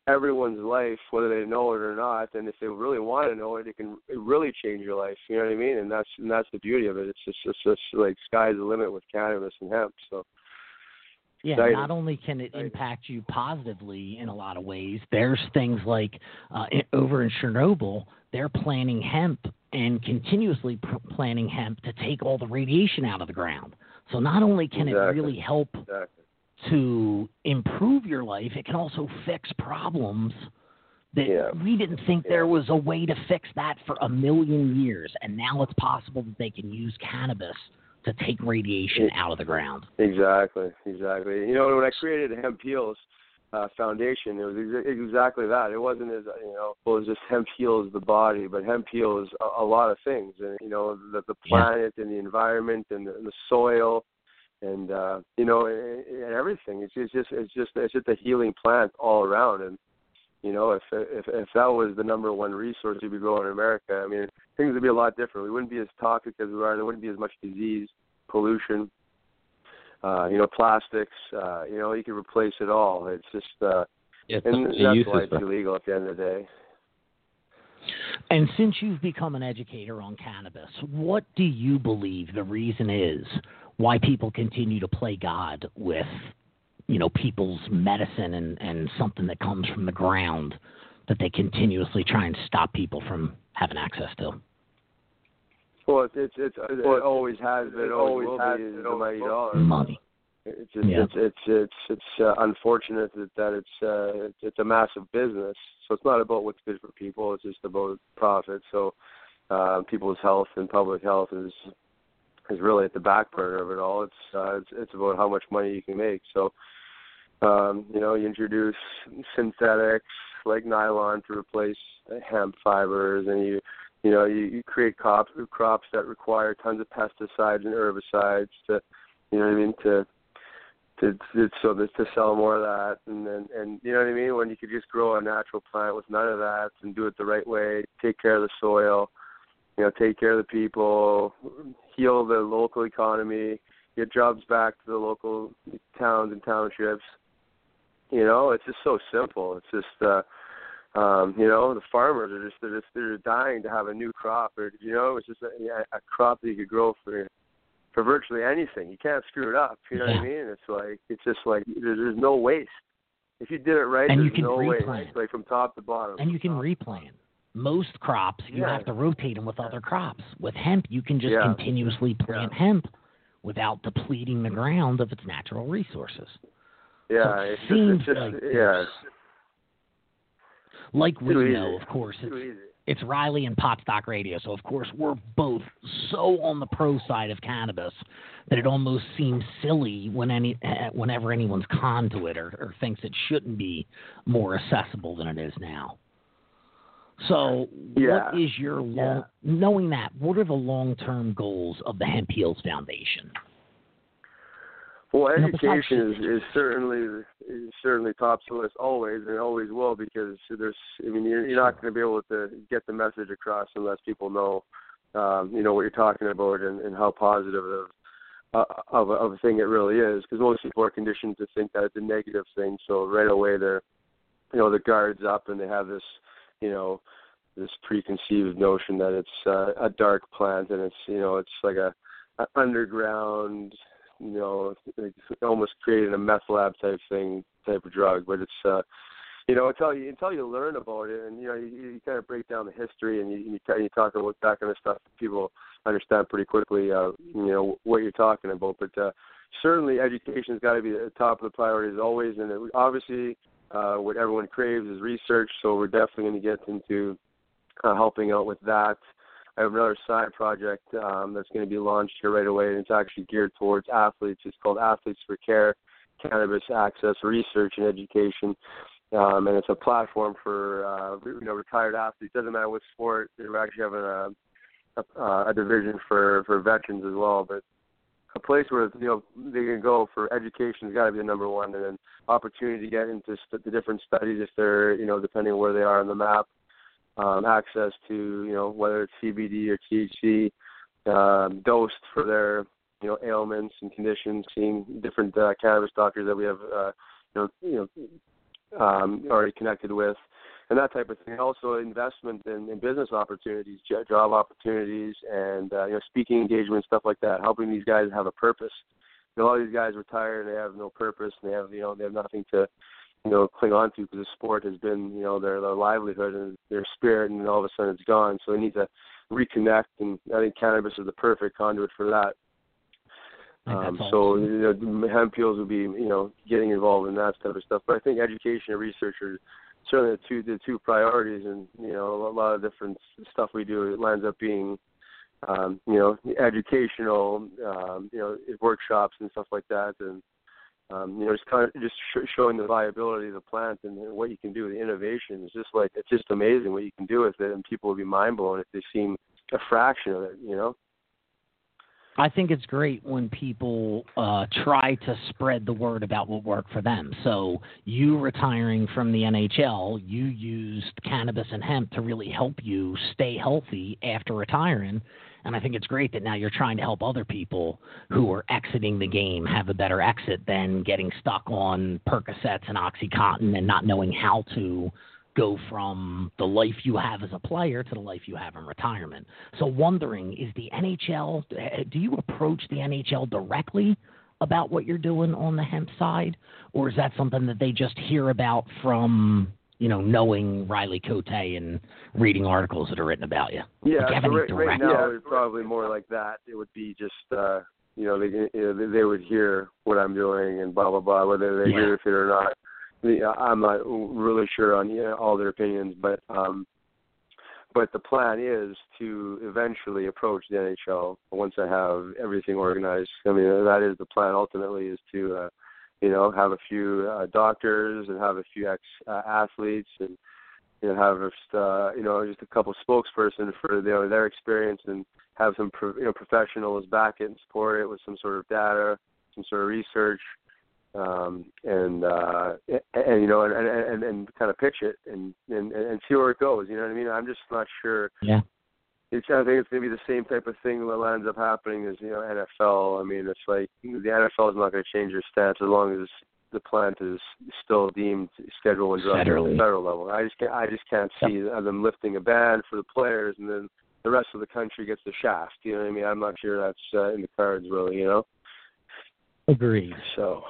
S5: everyone's life, whether they know it or not. And if they really want to know it, it can it really change your life. You know what I mean? And that's and that's the beauty of it. It's just it's just like sky's the limit with cannabis and hemp. So.
S2: Yeah,
S5: Exciting.
S2: not only can it impact you positively in a lot of ways, there's things like uh, in, over in Chernobyl, they're planting hemp and continuously pr- planting hemp to take all the radiation out of the ground. So not only can
S5: Exactly.
S2: it really help
S5: Exactly.
S2: To improve your life, it can also fix problems that
S5: Yeah.
S2: we didn't think there was a way to fix that for a million years. And now it's possible that they can use cannabis to take radiation out of the ground.
S5: Exactly, exactly. You know, when I created the Hemp Heals uh, Foundation, it was ex- exactly that. It wasn't as you know, well, it was just hemp heals the body, but hemp heals a, a lot of things, and you know, the the
S2: Yeah.
S5: planet and the environment and the, and the soil, and uh, you know, and, and everything. It's, it's just, it's just, it's just a healing plant all around, and you know, if if if that was the number one resource to be growing in America, I mean, things would be a lot different. We wouldn't be as toxic as we are. There wouldn't be as much disease, pollution, uh, you know, plastics. Uh, you know, you can replace it all. It's just, uh,
S4: Yeah,
S5: and that's
S4: use
S5: why
S4: of
S5: it's illegal at the end of the day.
S2: And since you've become an educator on cannabis, what do you believe the reason is why people continue to play God with, you know, people's medicine and, and something that comes from the ground that they continuously try and stop people from having access to?
S5: Well, it's it's, it's it always has been. It always has been. Is the dollar.
S2: Money.
S5: It's just,
S2: Yeah.
S5: it's it's it's it's uh, unfortunate that that it's uh it's, it's a massive business. So it's not about what's good for people. It's just about profit. So uh, people's health and public health is is really at the back burner of it all. It's uh, it's it's about how much money you can make. So um, you know, you introduce synthetics like nylon to replace hemp fibers, and you you know, you, you create crops crops that require tons of pesticides and herbicides to, you know what I mean, to to, to so that to sell more of that and then and you know what I mean when you could just grow a natural plant with none of that and do it the right way, take care of the soil, you know, take care of the people, heal the local economy, get jobs back to the local towns and townships. You know, it's just so simple. It's just uh um, you know, the farmers are just they're just they're dying to have a new crop or you know, it's just a, a crop that you could grow for for virtually anything. You can't screw it up. You know
S2: yeah.
S5: what I mean? It's like it's just like there's, there's no waste. If you did it right,
S2: and
S5: there's
S2: you can
S5: no
S2: replant.
S5: waste, like from top to bottom.
S2: And you can replant. Most crops, you
S5: Yeah.
S2: have to rotate them with other crops. With hemp, you can just
S5: Yeah.
S2: continuously plant hemp without depleting the ground of its natural resources.
S5: yeah,
S2: so it
S5: it's just,
S2: seems
S5: it's just
S2: like
S5: yeah,
S2: Like we
S5: Too
S2: know, of course,
S5: it's
S2: it's, Riley and Potstock Radio. So, of course, we're both so on the pro side of cannabis that it almost seems silly when any whenever anyone's con to it or, or thinks it shouldn't be more accessible than it is now. So,
S5: Yeah.
S2: what is your long, knowing that? What are the long-term goals of the Hemp Heals Foundation?
S5: Well,
S2: You know,
S5: education is, is certainly is certainly tops the list always and always will because there's I mean you're, you're not going to be able to get the message across unless people know um, you know what you're talking about and, and how positive of uh, of, a, of a thing it really is because most people are conditioned to think that it's a negative thing so right away they're you know the guards up and they have this you know this preconceived notion that it's uh, a dark plant and it's you know it's like a, a underground you know, it's almost creating a meth lab type thing, type of drug. But it's, uh, you know, until you until you learn about it, and you know, you, you kind of break down the history, and you you, you talk about that kind of stuff. People understand pretty quickly, uh, you know, what you're talking about. But uh, certainly, education's got to be at the top of the priorities always, and it, obviously, uh, what everyone craves is research. So we're definitely going to get into uh, helping out with that. I have another side project um, that's going to be launched here right away, and it's actually geared towards athletes. It's called Athletes for Care, Cannabis Access Research and Education, um, and it's a platform for uh, you know retired athletes. Doesn't matter what sport. We're actually having a a, a division for for veterans as well, but a place where you know they can go for education has got to be the number one, and then opportunity to get into st- the different studies if they're you know depending on where they are on the map um, access to you know whether it's CBD or THC, um, dosed for their you know ailments and conditions, seeing different uh, cannabis doctors that we have uh, you know you know um, already connected with, and that type of thing. Also, investment in, in business opportunities, job opportunities, and uh, you know speaking engagement, stuff like that. Helping these guys have a purpose. You know, a lot of these guys retire and they have no purpose, and they have you know they have nothing to you know cling on to because the sport has been you know their their livelihood and their spirit, and all of a sudden it's gone. So they need to reconnect, and I think cannabis is the perfect conduit for that. Um, so you know, hemp heals would be you know getting involved in that type of stuff. But I think education and research are certainly the two the two priorities, and you know a lot of different stuff we do. It lands up being um, you know educational, um, you know workshops and stuff like that, and um, you know just kind of just sh- showing the viability of the plant and what you can do with the innovation. It's just like it's just amazing what you can do with it, and people will be mind blown if they see a fraction of it. You know.
S2: I think it's great when people uh, try to spread the word about what worked for them. So, you retiring from the NHL, you used cannabis and hemp to really help you stay healthy after retiring. And I think it's great that now you're trying to help other people who are exiting the game have a better exit than getting stuck on Percocets and Oxycontin and not knowing how to go from the life you have as a player to the life you have in retirement. So, wondering is the NHL, eh, do you approach the NHL directly about what you're doing on the hemp side? Or is that something that they just hear about from, you know, knowing Riley Cote and reading articles that are written about you?
S5: Yeah,
S2: Like, you
S5: so right, right now it's probably more like that. It would be just uh you know, they you know, they- they would hear what I'm doing and blah blah blah, whether they
S2: Yeah.
S5: agree with it or not. The- I'm not really sure on you know, all their opinions, but um but the plan is to eventually approach the NHL once I have everything organized. I mean, that is the plan ultimately is to uh you know, have a few uh, doctors and have a few ex uh, athletes and you know have just uh, you know just a couple spokesperson for know their experience and have some pro, you know professionals back it and support it with some sort of data, some sort of research, um, and uh, and, and you know and, and and kind of pitch it and, and and see where it goes. You know what I mean? I'm just not sure.
S2: Yeah.
S5: It's, I think it's going to be the same type of thing that ends up happening as you know NFL. I mean, it's like the NFL is not going to change their stance as long as the plant is still deemed schedule and drug at the federal level. I just can't, I just can't see them lifting a ban for the players and then the rest of the country gets the shaft. You know what I mean? I'm not sure that's uh, in the cards really. You know,
S2: Agreed.
S5: so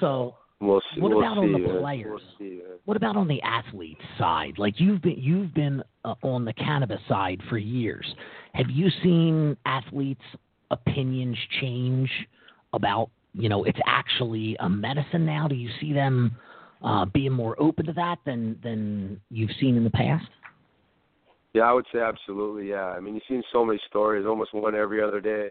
S2: So
S5: we'll see.
S2: What
S5: we'll
S2: about on the players?
S5: We'll
S2: what about on the athlete side? Like you've been you've been uh, on the cannabis side for years. Have you seen athletes' opinions change about you know it's actually a medicine now? Do you see them uh, being more open to that than than you've seen in the past?
S5: Yeah, I would say absolutely. Yeah, I mean, you've seen so many stories, almost one every other day,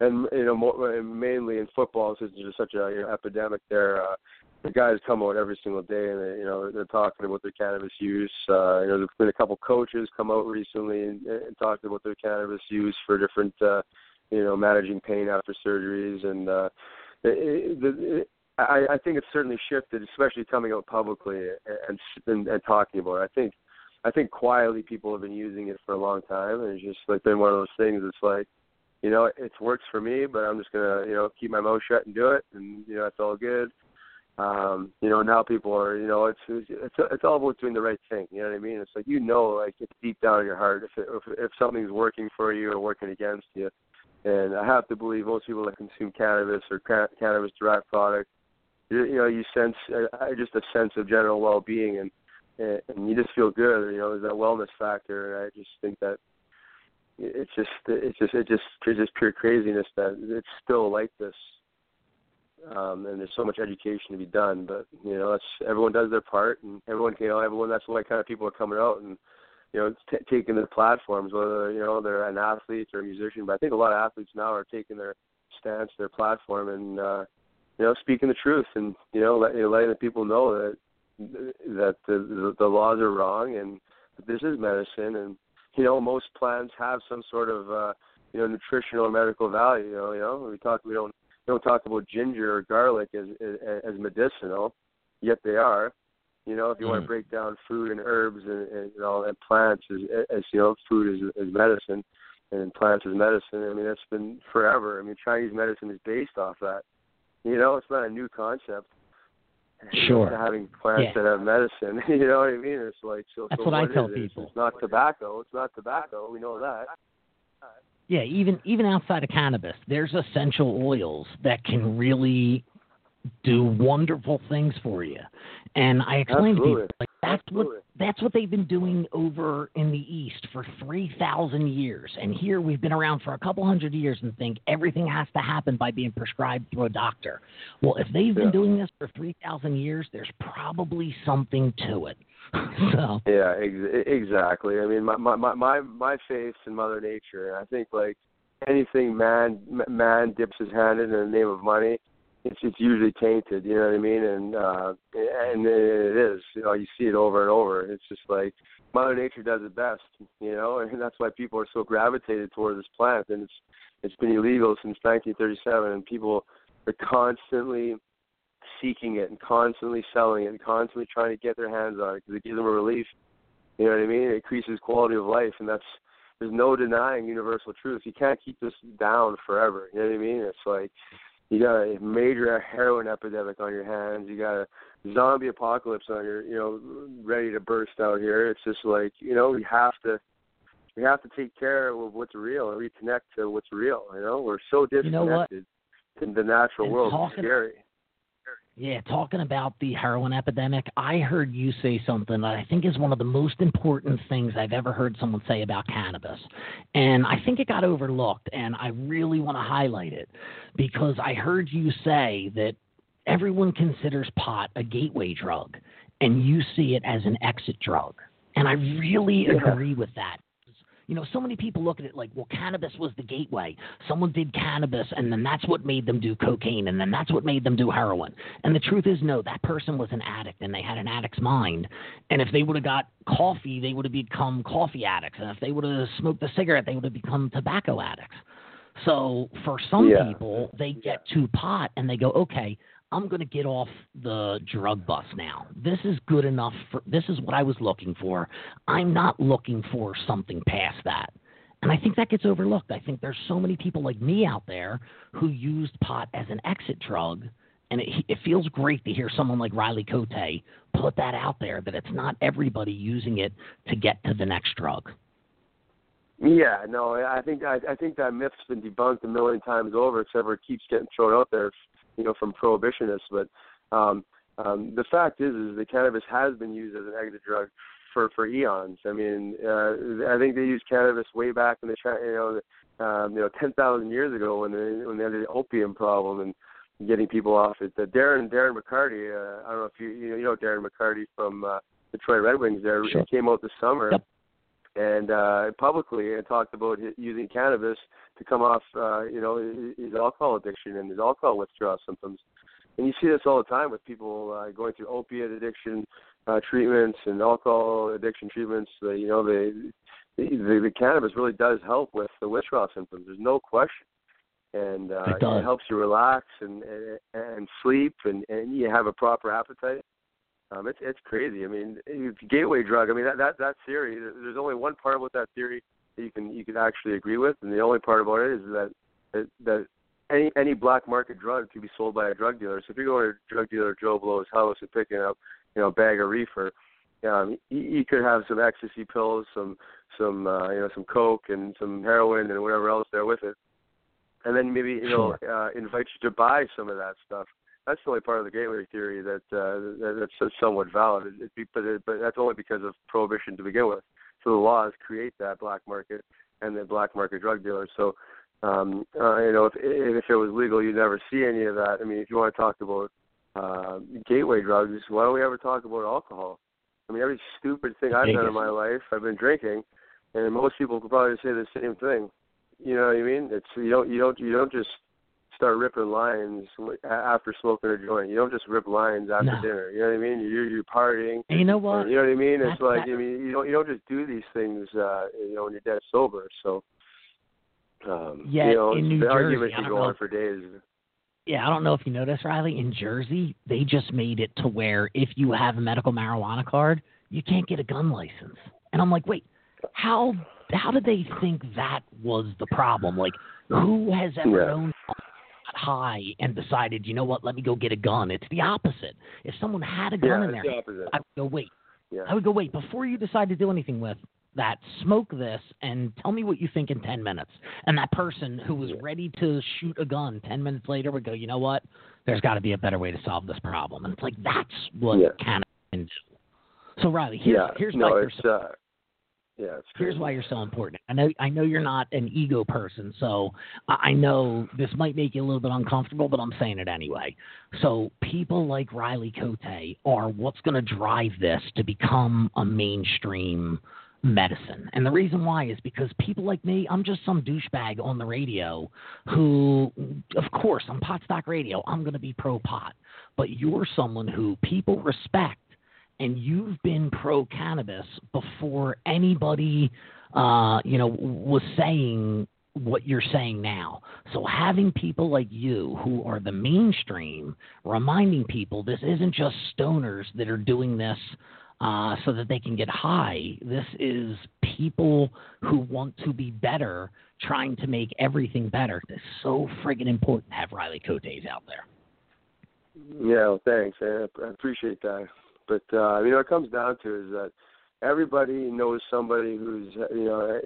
S5: and you know, more, mainly in football, since there's such a you know, epidemic there. Uh, the guys come out every single day, and they, you know, they're talking about their cannabis use. Uh, you know, there's been a couple coaches come out recently and, and talked about their cannabis use for different, uh, you know, managing pain after surgeries, and uh, it, it, it, I, I think it's certainly shifted, especially coming out publicly and and, and talking about it. I think I think quietly people have been using it for a long time, and it's just like been one of those things. It's like, you know, it works for me, but I'm just gonna, you know, keep my mouth shut and do it, and you know, it's all good. Um, you know, now people are, you know, it's it's it's all about doing the right thing. You know what I mean? It's like you know, like it's deep down in your heart if it, if if something's working for you or working against you. And I have to believe most people that consume cannabis or ca- cannabis derived products, you, you know, you sense uh, just a sense of general well-being and and, and you just feel good. You know, there's that wellness factor. And I just think that it's just it's just it just it's just pure craziness that it's still like this. Um, and there's so much education to be done, but you know, that's everyone does their part, and everyone, you know, everyone. That's why kind of people are coming out and you know t- taking their platforms, whether you know they're an athlete or a musician. But I think a lot of athletes now are taking their stance, their platform, and uh, you know, speaking the truth, and you know, let, you know letting the people know that that the, the the laws are wrong and this is medicine and you know most plants have some sort of uh you know nutritional or medical value you know you know we talk we don't we don't talk about ginger or garlic as as, as medicinal yet they are. You know if you want
S4: Mm.
S5: to break down fruit and herbs and, and you know and plants as as you know food is as medicine and plants as medicine i mean that's been forever. I mean chinese medicine is based off that. You know it's not a new concept
S2: Sure.
S5: having plants
S2: Yeah.
S5: that have medicine. You know what I mean? It's like so.
S2: That's
S5: so
S2: what I tell
S5: it?
S2: People.
S5: It's not tobacco. It's not tobacco. We know that.
S2: Yeah, even even outside of cannabis, there's essential oils that can really do wonderful things for you. And I explain to people like that's
S5: Absolutely.
S2: what that's what they've been doing over in the East for three thousand years. And here we've been around for a couple hundred years and think everything has to happen by being prescribed through a doctor. Well, if they've been
S5: Yeah.
S2: doing this for three thousand years, there's probably something to it. so
S5: Yeah, ex- exactly. I mean, my my my my faith's in Mother Nature, and I think like anything man man dips his hand in in the name of money, it's it's usually tainted. You know what I mean? And uh, and it is. You know, you see it over and over. It's just like Mother Nature does it best. You know, and that's why people are so gravitated toward this plant. And it's it's been illegal since 1937, and people are constantly seeking it and constantly selling it and constantly trying to get their hands on it because it gives them a relief. You know what I mean? It increases quality of life, and that's there's no denying universal truth. You can't keep this down forever. You know what I mean? It's like you got a major heroin epidemic on your hands. You got a zombie apocalypse on your, you know, ready to burst out here. It's just like you know we have to. We have to take care of what's real and reconnect to what's real. You know, we're so
S2: You know
S5: disconnected in the natural
S2: And
S5: world.
S2: talking-
S5: It's scary.
S2: Yeah, talking about the heroin epidemic, I heard you say something that I think is one of the most important things I've ever heard someone say about cannabis. And I think it got overlooked, and I really want to highlight it because I heard you say that everyone considers pot a gateway drug, and you see it as an exit drug. And I really
S5: Yeah.
S2: agree with that. You know, so many people look at it like, well, cannabis was the gateway. Someone did cannabis, and then that's what made them do cocaine, and then that's what made them do heroin. And the truth is, no, that person was an addict, and they had an addict's mind. And if they would have got coffee, they would have become coffee addicts. And if they would have smoked a cigarette, they would have become tobacco addicts. So for some
S5: Yeah.
S2: people, they get to pot and they go, okay, I'm going to get off the drug bus now. This is good enough for this is what I was looking for. I'm not looking for something past that. And I think that gets overlooked. I think there's so many people like me out there who used pot as an exit drug. And it, it feels great to hear someone like Riley Cote put that out there that it's not everybody using it to get to the next drug.
S5: Yeah, no, I think I, I think that myth's been debunked a million times over, except it keeps getting thrown out there, you know, from prohibitionists. But um, um, the fact is, is that cannabis has been used as an exit drug for for eons. I mean, uh, I think they used cannabis way back in the you know, um, you know, ten thousand years ago when they when they had the opium problem and getting people off it. The Darren Darren McCarty, uh, I don't know if you you know, you know Darren McCarty from uh, Detroit Red Wings. There,
S2: Sure.
S5: he came out this summer.
S2: Yep.
S5: And uh, publicly, and talked about using cannabis to come off, uh, you know, his- alcohol addiction and his alcohol withdrawal symptoms. And you see this all the time with people uh, going through opiate addiction uh, treatments and alcohol addiction treatments. Uh, you know, the, the the cannabis really does help with the withdrawal symptoms. There's no question, and uh,
S2: It does.
S5: helps you relax and and, and sleep, and and you have a proper appetite. Um, it's it's crazy. I mean, gateway drug. I mean, that that that theory. There's only one part about that theory that you can you can actually agree with, and the only part about it is that that, that any any black market drug can be sold by a drug dealer. So if you're going to a drug dealer Joe Blow's house and picking up, you know, a bag of reefer, um, you, you could have some ecstasy pills, some some uh, you know some coke and some heroin and whatever else there with it, and then maybe you know uh, invite you to buy some of that stuff. That's the only part of the gateway theory that uh, that, that's somewhat valid. It, it, but it, but that's only because of prohibition to begin with. So the laws create that black market and the black market drug dealers. So um, uh, you know, if if it was legal, you'd never see any of that. I mean, if you want to talk about uh, gateway drugs, why don't we ever talk about alcohol? I mean, every stupid thing I've done in my life, I've been drinking, and most people could probably say the same thing. You know what I mean? It's you don't you don't you don't just start ripping lines after smoking a joint. You don't just rip lines after
S2: No.
S5: dinner. You know what I mean? You're you're partying.
S2: And you know what?
S5: You know what I mean? It's
S2: That's-
S5: like
S2: that-
S5: I mean you don't you don't just do these things uh you know when you're dead sober. So um
S2: Yeah,
S5: you know,
S2: in New
S5: the
S2: Jersey,
S5: argument
S2: I
S5: can go
S2: know
S5: on for days.
S2: Yeah, I don't know if you noticed, Riley. In Jersey, they just made it to where if you have a medical marijuana card, you can't get a gun license. And I'm like, wait, how how did they think that was the problem? Like, who has ever
S5: Yeah.
S2: known high and decided, you know what, let me go get a gun? It's the opposite. If someone had a gun
S5: Yeah,
S2: in there,
S5: the.
S2: I would go, wait,
S5: Yeah.
S2: I would go, wait, before you decide to do anything with that, smoke this and tell me what you think in 10 minutes. And that person who was ready to shoot a gun 10 minutes later would go, you know what? There's got to be a better way to solve this problem. And it's like, that's what
S5: Yeah.
S2: cannabis can do. So, Riley, here's,
S5: yeah.
S2: here's
S5: no,
S2: you're
S5: it's uh yeah,
S2: here's why you're so important. I know I know you're not an ego person, so I know this might make you a little bit uncomfortable, but I'm saying it anyway. So people like Riley Cote are what's going to drive this to become a mainstream medicine. And the reason why is because people like me, I'm just some douchebag on the radio who, of course, on Potstock Radio, I'm going to be pro pot. But you're someone who people respect and you've been pro cannabis before anybody uh, you know was saying what you're saying now. So having people like you who are the mainstream reminding people this isn't just stoners that are doing this uh, so that they can get high. This is people who want to be better, trying to make everything better. It's so friggin' important to have Riley Cotes out there.
S5: Yeah, thanks. I appreciate that. But uh, you know, it comes down to is that everybody knows somebody who's you know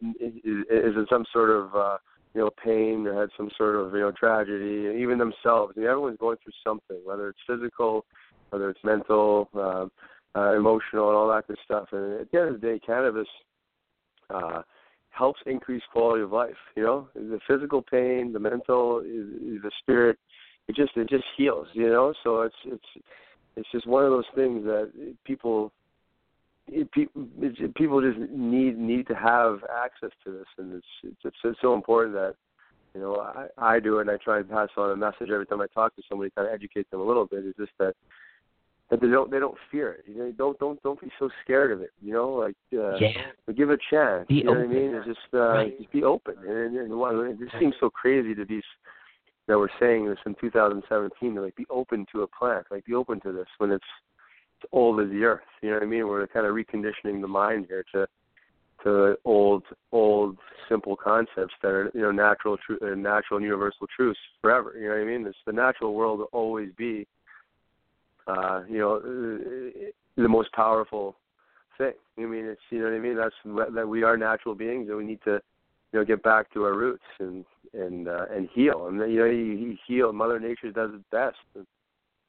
S5: is in some sort of uh, you know pain or had some sort of you know tragedy, even themselves. I mean, everyone's going through something, whether it's physical, whether it's mental, um, uh, emotional, and all that good stuff. And at the end of the day, cannabis. Uh, helps increase quality of life. You know, the physical pain, the mental, the spirit, it just it just heals. You know, so it's it's it's just one of those things that people it, it, people just need need to have access to this, and it's it's, it's so important that you know I, I do it, and I try and pass on a message every time I talk to somebody, kind of educate them a little bit. Is just that that they don't they don't fear it. You know, don't don't don't be so scared of it. You know, like uh,
S2: yeah.
S5: give it a chance.
S2: Be
S5: you know
S2: open.
S5: what I mean? It's just uh,
S2: Right.
S5: just be open. And, and what, it just seems so crazy to be that we're saying this in 2017. To like be open to a plant, like be open to this when it's it's old as the earth. You know what I mean? We're kind of reconditioning the mind here to to old old simple concepts that are you know natural tru- uh, natural and universal truths forever. You know what I mean? It's the natural world will always be uh, you know uh, the most powerful thing. I mean, it's you know what I mean. That's that we are natural beings, and we need to you know get back to our roots and and uh, and heal. And you know, you, you heal. Mother Nature does its best.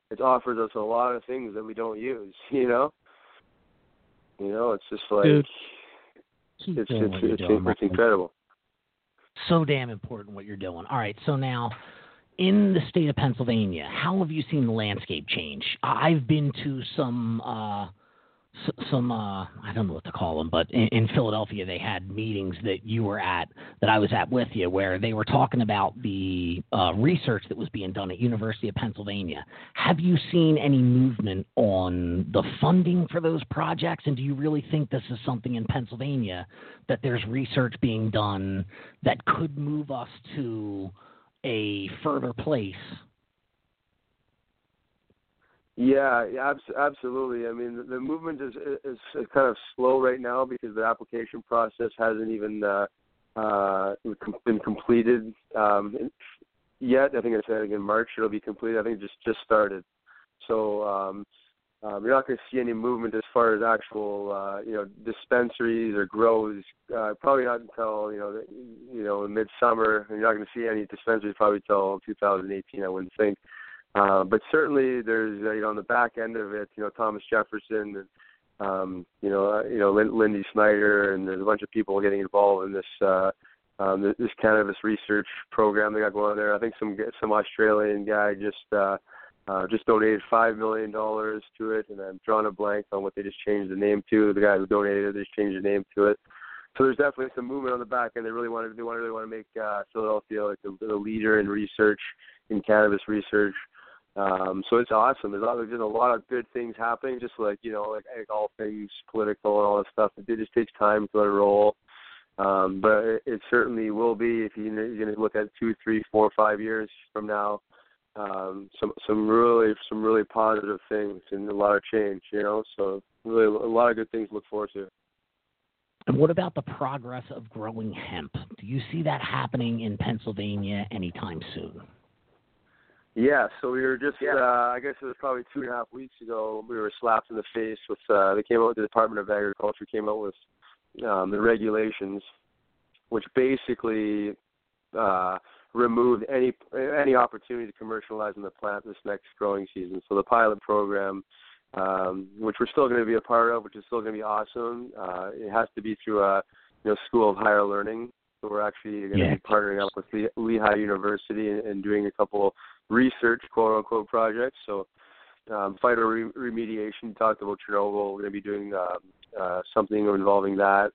S5: It offers us a lot of things that we don't use. You know. You know, it's just like
S2: Dude,
S5: it's it's it's,
S2: doing,
S5: it's, incredible.
S2: so damn important what you're doing. All right, so now in the state of Pennsylvania, how have you seen the landscape change? I've been to some uh some uh I don't know what to call them, but in, in Philadelphia they had meetings that you were at that I was at with you where they were talking about the uh research that was being done at University of Pennsylvania. Have you seen any movement on the funding for those projects and do you really think this is something in Pennsylvania that there's research being done that could move us to a further place.
S5: Yeah, yeah, absolutely. I mean, the, movement is, is kind of slow right now because the application process hasn't even uh, uh, been completed um, yet. I think I said in March it'll be completed. I think it just just started. So um, um, you're not going to see any movement as far as actual, uh, you know, dispensaries or grows. Uh, probably not until you know, the, you know, midsummer. You're not going to see any dispensaries probably till 2018. I wouldn't think. Uh, but certainly, there's uh, you know on the back end of it, you know Thomas Jefferson and um, you know uh, you know Lin- Lindy Snider and there's a bunch of people getting involved in this uh, um, this, cannabis research program they got going on there. I think some some Australian guy just uh, uh, just donated five million dollars to it, and I'm drawing a blank on what they just changed the name to. The guy who donated it, they just changed the name to it. So there's definitely some movement on the back end. They really want to they want to really want to make uh, Philadelphia like the, the leader in research in cannabis research. Um, so it's awesome. There's a, lot, there's a lot of good things happening, just like you know, like, like all things political and all that stuff. It just takes time to let it roll. Um, but it, it certainly will be if you, you're going to look at two, three, four, five years from now. Um, some some really some really positive things and a lot of change. You know, so really a lot of good things to look forward to.
S2: And what about the progress of growing hemp? Do you see that happening in Pennsylvania anytime soon?
S5: Yeah, so we were just uh I guess it was probably two and a half weeks ago we were slapped in the face with uh they came out with the Department of Agriculture came out with um the regulations which basically uh removed any any opportunity to commercialize in the plant this next growing season. So the pilot program um which we're still going to be a part of, which is still going to be awesome. Uh it has to be through a you know school of higher learning. So we're actually going to
S2: Yeah.
S5: be partnering up with Le- Lehigh University and, and doing a couple research quote unquote projects. So um, phyto remediation talked about Chernobyl. We're going to be doing um, uh, something involving that,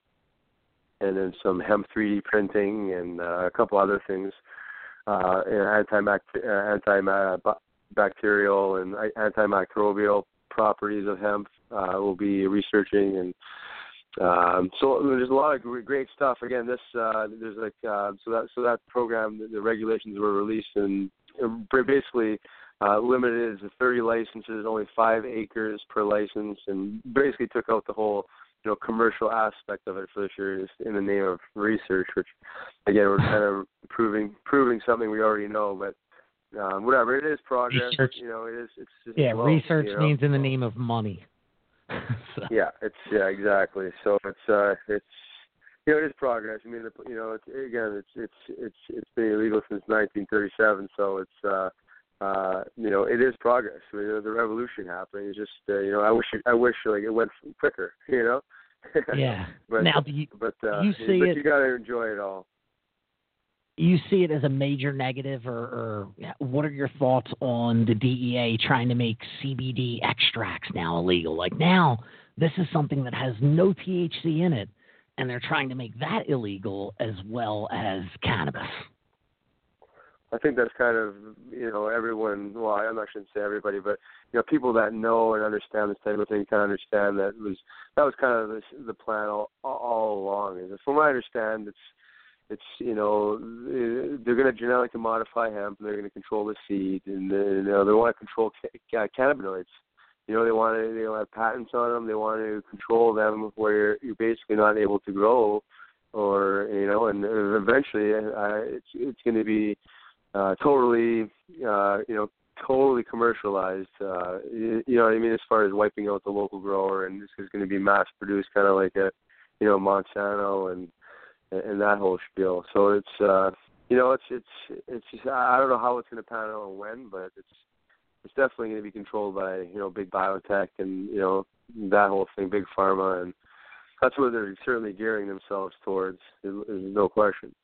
S5: and then some hemp 3D printing and uh, a couple other things. Uh, and anti antibacterial and antimicrobial properties of hemp. Uh, we'll be researching and um, so there's a lot of great stuff. Again, this uh, there's like uh, so that so that program the, regulations were released uh, basically uh, limited to 30 licenses, only five acres per license, and basically took out the whole you know commercial aspect of it for this year just in the name of research, which again we're kind of proving proving something we already know, but. Um, whatever it is, progress.
S2: Research.
S5: You know, it is. It's just
S2: Yeah, research
S5: you know?
S2: means in the name of money. So-
S5: Yeah, it's yeah, exactly. So it's uh it's you know, it is progress. I mean, the, you know, it's again, it's it's it's it's been illegal since 1937, so it's uh uh you know, it is progress. I mean, the revolution happening. It's just uh, you know, I wish it, I wish like it went quicker, you know.
S2: yeah.
S5: but
S2: now, do you
S5: but uh
S2: you see
S5: but
S2: it-
S5: you got to enjoy it all.
S2: you see it as a major negative, or, or what are your thoughts on the DEA trying to make CBD extracts now illegal? Like now, This is something that has no THC in it, and they're trying to make that illegal as well as cannabis.
S5: I think that's kind of you know everyone. Well, I'm not shouldn't say everybody, but you know people that know and understand this type of thing kind of understand that was that was kind of the, the plan all, all along. And from what I understand, it's it's you know uh, they're going to genetically modify hemp and they're going to control the seed and you know they want to control ca- cannabinoids. You know they want to they have patents on them. They want to control them where you're, basically not able to grow, or you know, and eventually uh, it's it's going to be uh, totally, uh, you know, totally commercialized. Uh, you, you know what I mean? As far as wiping out the local grower, and this is going to be mass produced, kind of like a, you know, Monsanto and and that whole spiel. So it's, uh, you know, it's it's it's just I don't know how it's going to pan out and when, but it's it's definitely going to be controlled by you know big biotech and you know that whole thing, big pharma, and that's what they're certainly gearing themselves towards. There's no question.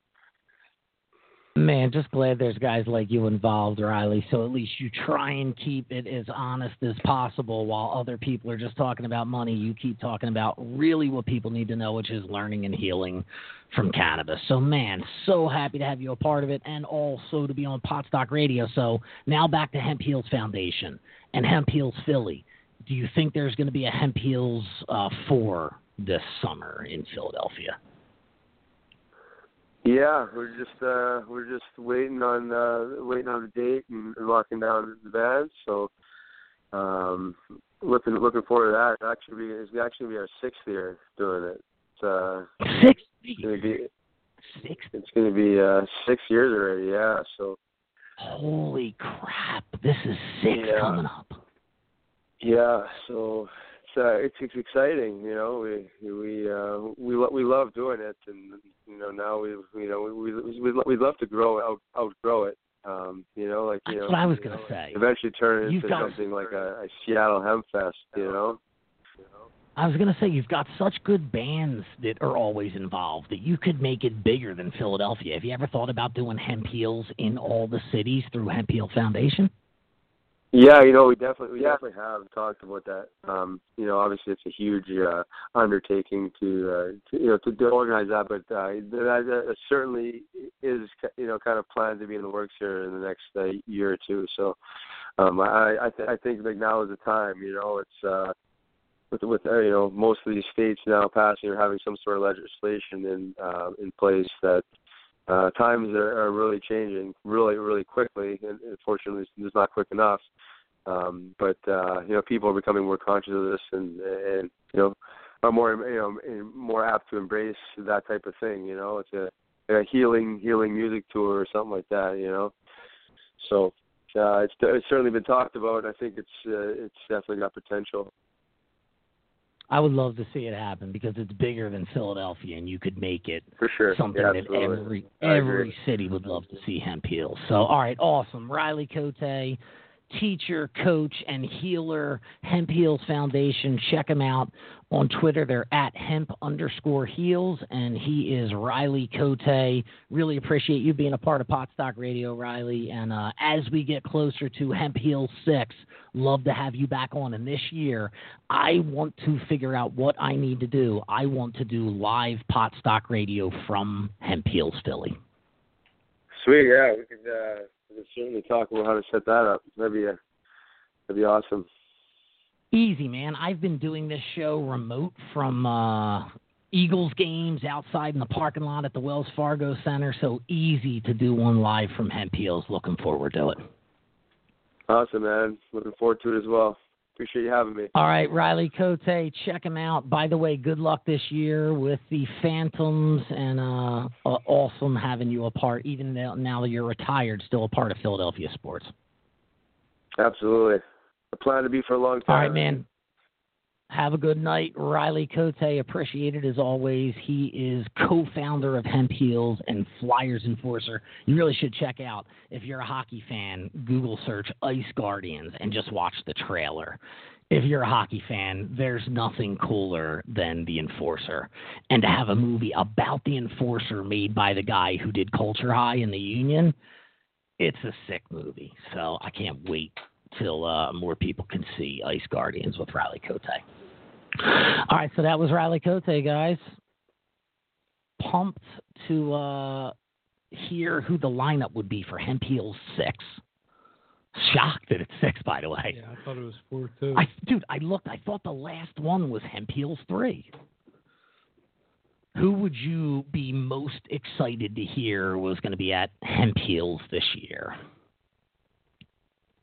S2: Man, just glad there's guys like you involved, Riley. So at least you try and keep it as honest as possible while other people are just talking about money. You keep talking about really what people need to know, which is learning and healing from cannabis. So, man, so happy to have you a part of it and also to be on Potstock Radio. So, now back to Hemp Heals Foundation and Hemp Heals Philly. Do you think there's going to be a Hemp Heals uh, 4 this summer in Philadelphia?
S5: Yeah, we're just uh we're just waiting on uh waiting on the date and, locking down the band. So um looking looking forward to that. It's actually it's actually be our sixth year doing it. It's uh
S2: six
S5: it's gonna be
S2: six
S5: it's gonna be uh six years already, yeah. So
S2: holy crap. This is six
S5: Yeah.
S2: coming up.
S5: yeah, so uh it's, it's exciting, you know. We we uh we lo- we love doing it and you know now we you know we we we we'd love to grow out outgrow it. Um, you know, like you
S2: That's
S5: know,
S2: what I was gonna
S5: know,
S2: say.
S5: Eventually turn it
S2: You've
S5: into
S2: got-
S5: something like a, a Seattle Hemp Fest, you know.
S2: I was gonna say you've got such good bands that are always involved that you could make it bigger than Philadelphia. Have you ever thought about doing hemp heals in all the cities through Hemp Heals Foundation?
S5: Yeah, you know, we definitely we definitely have talked about that. Um, you know, obviously it's a huge uh, undertaking to, uh, to you know to, to organize that, but uh, that, that certainly is you know kind of planned to be in the works here in the next uh, year or two. So um, I I, th- I think like now is the time. You know, it's uh, with with uh, you know most of these states now passing or having some sort of legislation in uh, in place that uh, times are, are really changing really really quickly, and unfortunately it's not quick enough. Um, but uh, you know, people are becoming more conscious of this, and and you know, are more you know more apt to embrace that type of thing. You know, it's a, a healing healing music tour or something like that. You know, so uh, it's it's certainly been talked about. I think it's uh, it's definitely got potential.
S2: I would love to see it happen because it's bigger than Philadelphia, and you could make it
S5: For sure.
S2: something
S5: yeah,
S2: that every every city would love to see hemp heal. So, all right, awesome. Riley Cote, teacher, coach, and healer, Hemp Heals Foundation. Check him out on Twitter. They're at hemp underscore heals, and he is Riley Cote. Really appreciate you being a part of Potstock Radio, Riley. And uh, as we get closer to Hemp Heals 6, love to have you back on. And this year, I want to figure out what I need to do. I want to do live Potstock Radio from Hemp Heals, Philly.
S5: Sweet, yeah, we could uh, could certainly talk about how to set that up. That'd be a, that'd be awesome.
S2: Easy, man. I've been doing this show remote from uh, Eagles games outside in the parking lot at the Wells Fargo Center. So easy to do one live from Hemp Heals. Looking forward to it.
S5: Awesome, man. Looking forward to it as well. Appreciate you having me.
S2: All right, Riley Cote, check him out. By the way, good luck this year with the Phantoms, and uh, awesome having you a part. Even now, now that you're retired, still a part of Philadelphia sports.
S5: Absolutely. I plan to be for a long time.
S2: All right, man. Have a good night, Riley Cote. appreciated as always. He is co-founder of Hemp Heals and Flyers Enforcer. You really should check out if you're a hockey fan. Google search Ice Guardians and just watch the trailer. If you're a hockey fan, there's nothing cooler than the Enforcer. And to have a movie about the Enforcer made by the guy who did Culture High in the Union, it's a sick movie. So I can't wait till uh, more people can see Ice Guardians with Riley Cote. All right, so that was Riley Cote, guys. Pumped to uh, hear who the lineup would be for Hemp Heals Six. Shocked that it's six, by the way.
S3: Yeah, I thought it was four too.
S2: I, dude, I looked. I thought the last one was Hemp Heals Three. Who would you be most excited to hear was going to be at Hemp Heals this year?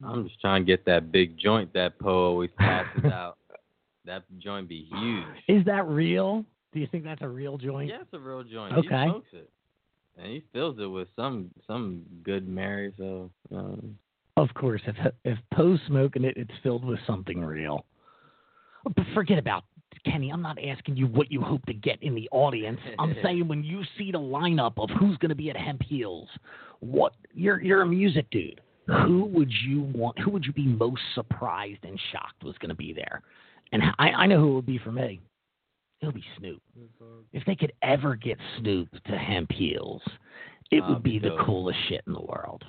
S4: I'm just trying to get that big joint that Poe always passes out. That joint be huge.
S2: Is that real? Do you think that's a real joint?
S4: Yeah, it's a real joint.
S2: Okay.
S4: He smokes it, and he fills it with some some good Mary. So um,
S2: Of course, if if Poe's smoking it, it's filled with something real. But forget about Kenny. I'm not asking you what you hope to get in the audience. I'm saying when you see the lineup of who's going to be at Hemp Heals, what you're you're a music dude. Who would you want? Who would you be most surprised and shocked was going to be there? And I, I know who it would be for me. It'll be Snoop. Mm-hmm. If they could ever get Snoop to Hemp Heals, it
S4: That'd
S2: be the coolest shit in the world.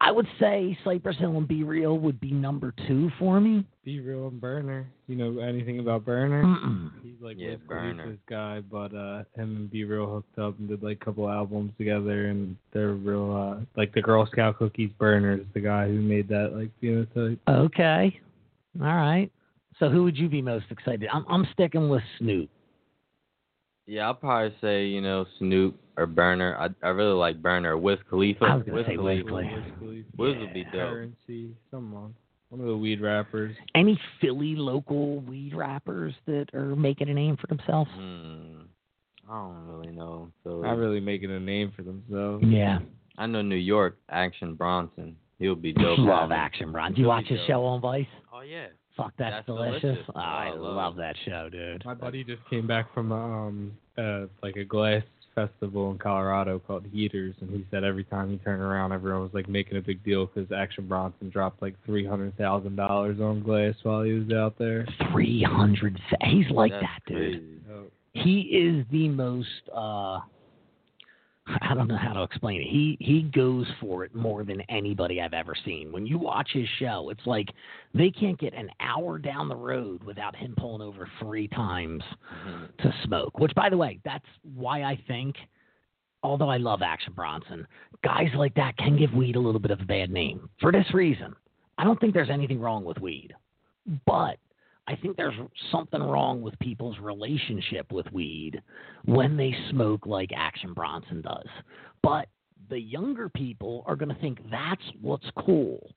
S2: I would say Cypress Hill and B-Real would be number two for me.
S3: B-Real and Berner. You know anything about Berner?
S2: Mm-mm.
S3: He's like
S4: Yeah,
S3: Wiz
S4: Berner.
S3: Khalifa's guy, but uh, him and B-Real hooked up and did like a couple albums together, and they're real. Uh, like the Girl Scout cookies. Berner is the guy who made that like phenotype.
S2: Okay. All right. So who would you be most excited? I'm I'm sticking with Snoop.
S4: Yeah, I'll probably say you know Snoop or Berner. I I really like Berner. Wiz Khalifa.
S2: I was gonna
S4: Wiz
S2: say Wiz
S4: Khalifa.
S2: Khalifa.
S3: Wiz Khalifa.
S4: Wiz would be dope.
S3: Curren$y, someone. One of the weed rappers.
S2: Any Philly local weed rappers that are making a name for themselves?
S4: Hmm. I don't really know. So
S3: Not really making a name for themselves.
S2: Yeah.
S4: I know New York Action Bronson. He'll be dope.
S2: Love. Action Bronson. Do you watch his
S4: dope.
S2: show on Vice?
S4: Oh yeah.
S2: Fuck, that's,
S4: That's
S2: delicious.
S4: delicious.
S2: Oh, I
S4: I love
S2: love that show, dude.
S3: My buddy just came back from um uh like a glass festival in Colorado called Heaters, and he said every time he turned around, everyone was like making a big deal because Action Bronson dropped like three hundred thousand dollars on glass while he was out there.
S2: Three hundred. He's like
S4: That's
S2: that, dude.
S4: crazy.
S2: He is the most. uh I don't know how to explain it. He he goes for it more than anybody I've ever seen. When you watch his show, it's like they can't get an hour down the road without him pulling over three times
S4: Mhm.
S2: to smoke. Which, by the way, that's why I think, although I love Action Bronson, guys like that can give weed a little bit of a bad name for this reason. I don't think there's anything wrong with weed, but I think there's something wrong with people's relationship with weed when they smoke like Action Bronson does. But the younger people are going to think that's what's cool.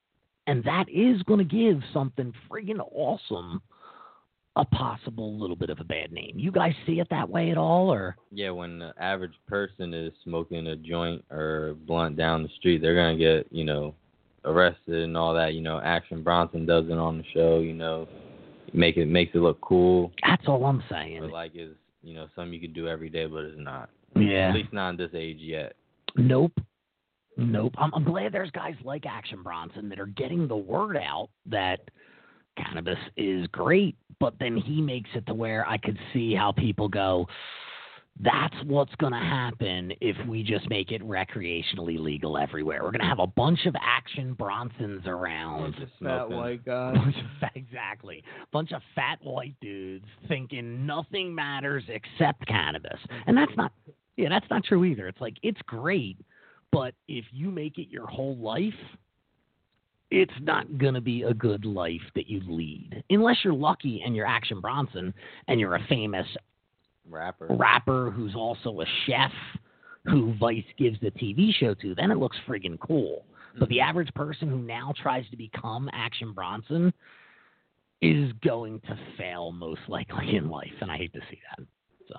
S2: And that is going to give something friggin' awesome a possible little bit of a bad name. You guys see it that way at all, or
S4: Yeah, when the average person is smoking a joint or blunt down the street, they're gonna get, you know, arrested and all that. You know, Action Bronson does it on the show. You know, make it makes it look cool,
S2: that's all I'm
S4: but
S2: saying.
S4: like is you know something you could do every day, but it's not.
S2: Yeah.
S4: At least not in this age yet.
S2: Nope. Nope. I'm, I'm glad there's guys like Action Bronson that are getting the word out that cannabis is great, but then he makes it to where I could see how people go, that's what's going to happen if we just make it recreationally legal everywhere. We're going to have a bunch of Action Bronsons around.
S3: Just
S4: Smoking.
S3: fat white guy.
S2: bunch of fat, exactly. Bunch of fat white dudes thinking nothing matters except cannabis. And that's not yeah, that's not true either. It's like it's great, but if you make it your whole life, it's not going to be a good life that you lead. Unless you're lucky and you're Action Bronson and you're a famous
S4: Rapper.
S2: rapper who's also a chef who Vice gives the TV show to, then it looks friggin' cool. But the average person who now tries to become Action Bronson is going to fail most likely in life, and I hate to see that. So,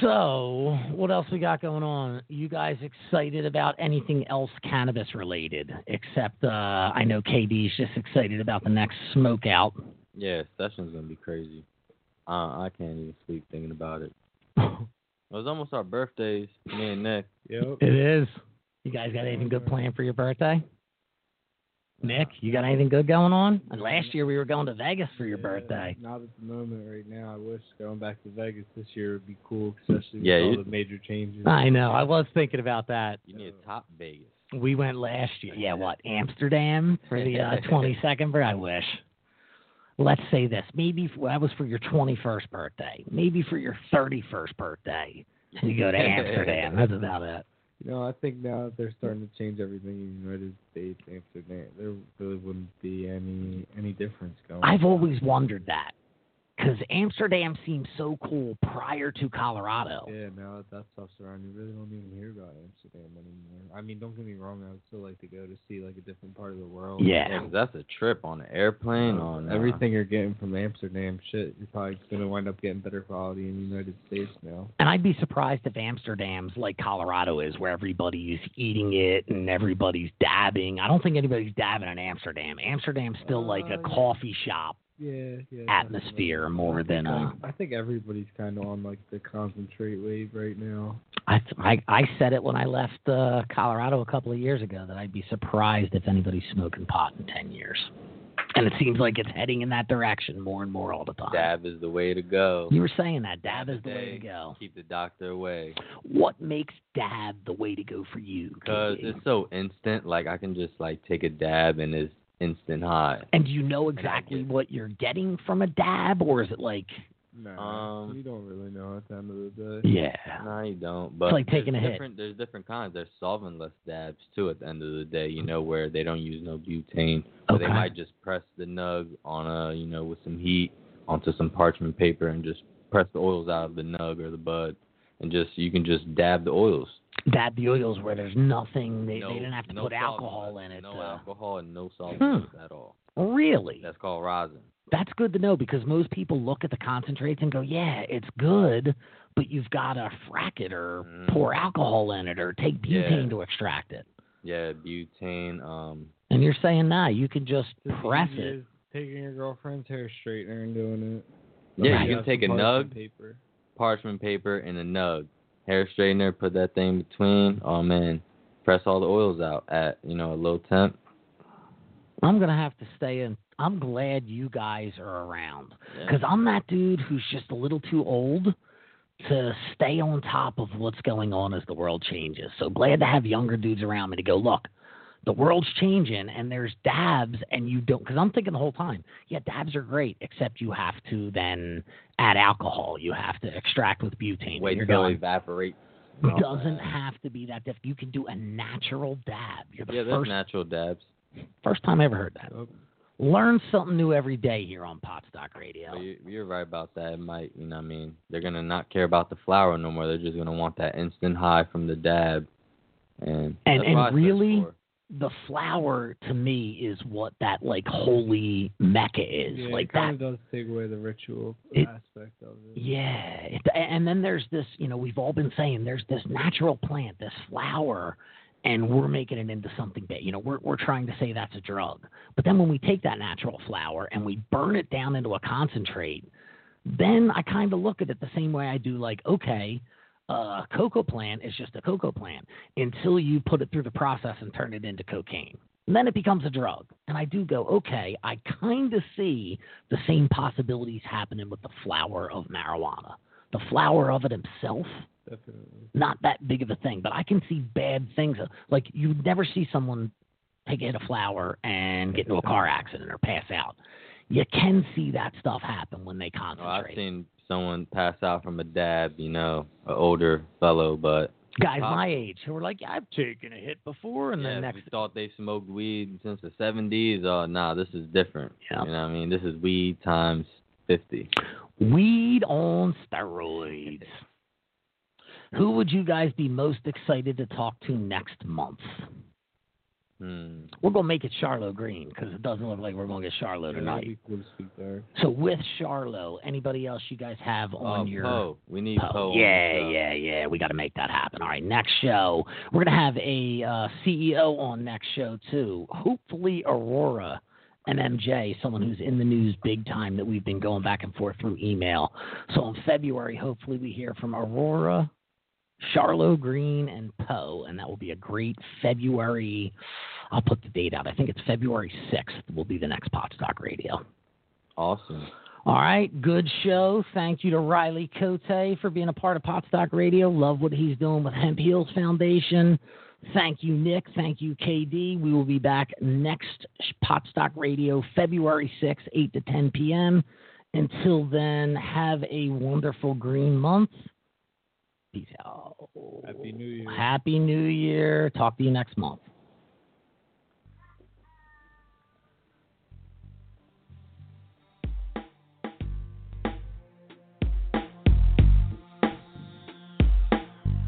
S2: so what else we got going on? You guys excited about anything else cannabis related? Except uh, I know KD's just excited about the next smoke out.
S4: Yeah, session's gonna be crazy. Uh, I can't even sleep thinking about it. It was almost our birthdays, me and Nick.
S3: Yep.
S2: It is. You guys got anything good planned for your birthday? Nick, you got anything good going on? And last year we were going to Vegas for your
S3: Yeah,
S2: birthday.
S3: Not at the moment right now. I wish going back to Vegas this year would be cool, especially with
S4: Yeah,
S3: all the major changes.
S2: I know. I was thinking about that.
S4: You need a top Vegas.
S2: We went last year. Yeah, what? Amsterdam for the uh, 22nd birthday? I wish. Let's say this, maybe that was for your 21st birthday, maybe for your 31st birthday, you go to Amsterdam. That's about it.
S3: You know, I think now that they're starting to change everything in the United States, Amsterdam, there really wouldn't be any any difference going.
S2: I've always wondered that because Amsterdam seemed so cool prior to Colorado.
S3: Yeah, now that that stuff's around, you really don't even hear about Amsterdam anymore. I mean, don't get me wrong, I would still like to go to see like a different part of the world.
S2: Yeah.
S4: Yeah, 'cause that's a trip on an airplane. On uh,
S3: Everything you're getting from Amsterdam, shit, you're probably gonna wind up getting better quality in the United States now.
S2: And I'd be surprised if Amsterdam's like Colorado is, where everybody's eating it and everybody's dabbing. I don't think anybody's dabbing in Amsterdam. Amsterdam's still like a
S3: Uh,
S2: coffee shop
S3: Yeah, yeah.
S2: atmosphere
S3: definitely.
S2: more than
S3: think,
S2: uh.
S3: I think everybody's kind of on like the concentrate wave right now.
S2: I, I I said it when I left uh, Colorado a couple of years ago that I'd be surprised if anybody's smoking pot in ten years. And it seems like it's heading in that direction more and more all the time.
S4: dab is the way to go.
S2: You were saying that dab is the way to go.
S4: Keep the doctor away.
S2: What makes dab the way to go for you?
S4: Because it's so instant. Like I can just like take a dab and it's instant high.
S2: And do you know exactly
S4: get-
S2: what you're getting from a dab, or is it like,
S3: Nah,
S4: Um,
S3: you don't really know at the end of the day.
S2: yeah,
S4: No, you don't. But
S2: like
S4: there's
S2: taking a hit.
S4: different, There's different kinds. There's solventless dabs too. At the end of the day, you know where they don't use no butane, but they might just press the nug on a, you know, with some heat onto some parchment paper and just press the oils out of the nug or the bud, and just you can just dab the oils.
S2: Dab the oils where there's nothing. They,
S4: no,
S2: they didn't have to
S4: no
S2: put
S4: solvent,
S2: alcohol in it.
S4: No
S2: uh,
S4: alcohol and no solvents at all.
S2: really?
S4: That's called rosin.
S2: That's good to know because most people look at the concentrates and go, "Yeah, it's good," but you've got to frack it or
S4: Mhm.
S2: pour alcohol in it or take butane
S4: Yeah.
S2: to extract it.
S4: Yeah, butane. Um,
S2: And you're saying, "Nah, you can just
S3: It's
S2: press it."
S3: Taking your girlfriend's hair straightener and doing it.
S4: Yeah,
S2: Right.
S4: you can take a
S3: parchment
S4: nug,
S3: Paper.
S4: parchment paper, and a nug. Hair straightener, put that thing between. Um, oh man, press all the oils out at you know a low temp.
S2: I'm gonna have to stay in. I'm glad you guys are around
S4: Yeah.
S2: because I'm that dude who's just a little too old to stay on top of what's going on as the world changes. So glad to have younger dudes around me to go look. The world's changing, and there's dabs, and you don't. Because I'm thinking the whole time, yeah, dabs are great, except you have to then add alcohol. You have to extract with butane.
S4: Wait
S2: You're
S4: till it
S2: going.
S4: evaporates.
S2: It doesn't have to be that diff. You can do a natural dab. You're the
S4: Yeah, there's
S2: first
S4: natural dabs.
S2: first time I ever heard that. Learn something new every day here on Potstock Radio.
S4: You, you're right about that. It might, you know, I mean, they're gonna not care about the flower no more. They're just gonna want that instant high from the dab. And
S2: And- and
S4: what I search
S2: really,
S4: for.
S2: The flower to me is what that like holy mecca is.
S3: Yeah,
S2: like
S3: it kind
S2: that.
S3: of does take away the ritual
S2: It-
S3: aspect of it.
S2: Yeah. It, and then there's this, you know, we've all been saying there's this natural plant, this flower, and we're making it into something big. You know, we're we're trying to say that's a drug. But then when we take that natural flower and we burn it down into a concentrate, then I kind of look at it the same way I do like, okay, a cocoa plant is just a cocoa plant until you put it through the process and turn it into cocaine. And then it becomes a drug. And I do go, okay, I kind of see the same possibilities happening with the flower of marijuana. The flower of it himself,
S3: Definitely.
S2: not that big of a thing, but I can see bad things. Like you never see someone take a hit of flower and get into a car accident or pass out. You can see that stuff happen when they
S4: Oh, I've
S2: concentrate.
S4: seen someone pass out from a dab, you know, an older fellow, but
S2: Guys
S4: Pop-
S2: my age who were like, yeah, I've taken a hit before, and
S4: yeah,
S2: then next
S4: we thought they smoked weed since the 70s. Oh, nah, this is different.
S2: Yeah.
S4: You know what I mean? This is weed times 50.
S2: Weed on steroids. Who would you guys be most excited to talk to next month?
S4: Hmm.
S2: We're gonna make it Charlo Greene because it doesn't look like we're gonna get Charlo
S3: Yeah, that'd
S2: tonight.
S3: be cool to speak there.
S2: So with Charlo, anybody else you guys have on
S4: Oh,
S2: your
S4: Poe. We need
S2: Poe.
S4: Poe.
S2: Yeah, yeah, yeah. We got to make that happen. All right, next show we're gonna have a uh, CEO on next show too. Hopefully Aurora and MJ, someone who's in the news big time that we've been going back and forth through email. So in February, hopefully we hear from Aurora, Charlo Greene, and Poe, and that will be a great February. I'll put the date out. I think it's February sixth. Will be the next Potstock Radio.
S4: Awesome.
S2: All right, good show. Thank you to Riley Cote for being a part of Potstock Radio. Love what he's doing with Hemp Heals Foundation. Thank you, Nick. Thank you, KD. We will be back next Pot Stock Radio, February 6th, 8 to 10 p.m. Until then, have a wonderful green month. Peace out.
S3: Happy New Year.
S2: Happy New Year. Talk to you next month.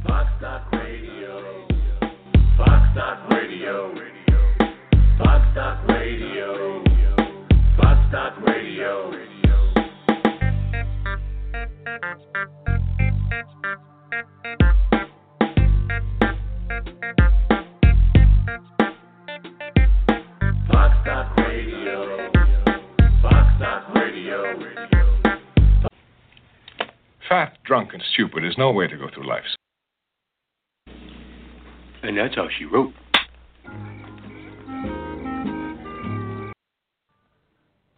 S7: Fox Talk Radio. Fox Talk Radio. Fox Talk Radio. Fox Talk Radio. Fox
S6: Fat, drunk, and stupid is no way to go through life.
S8: And that's how she wrote.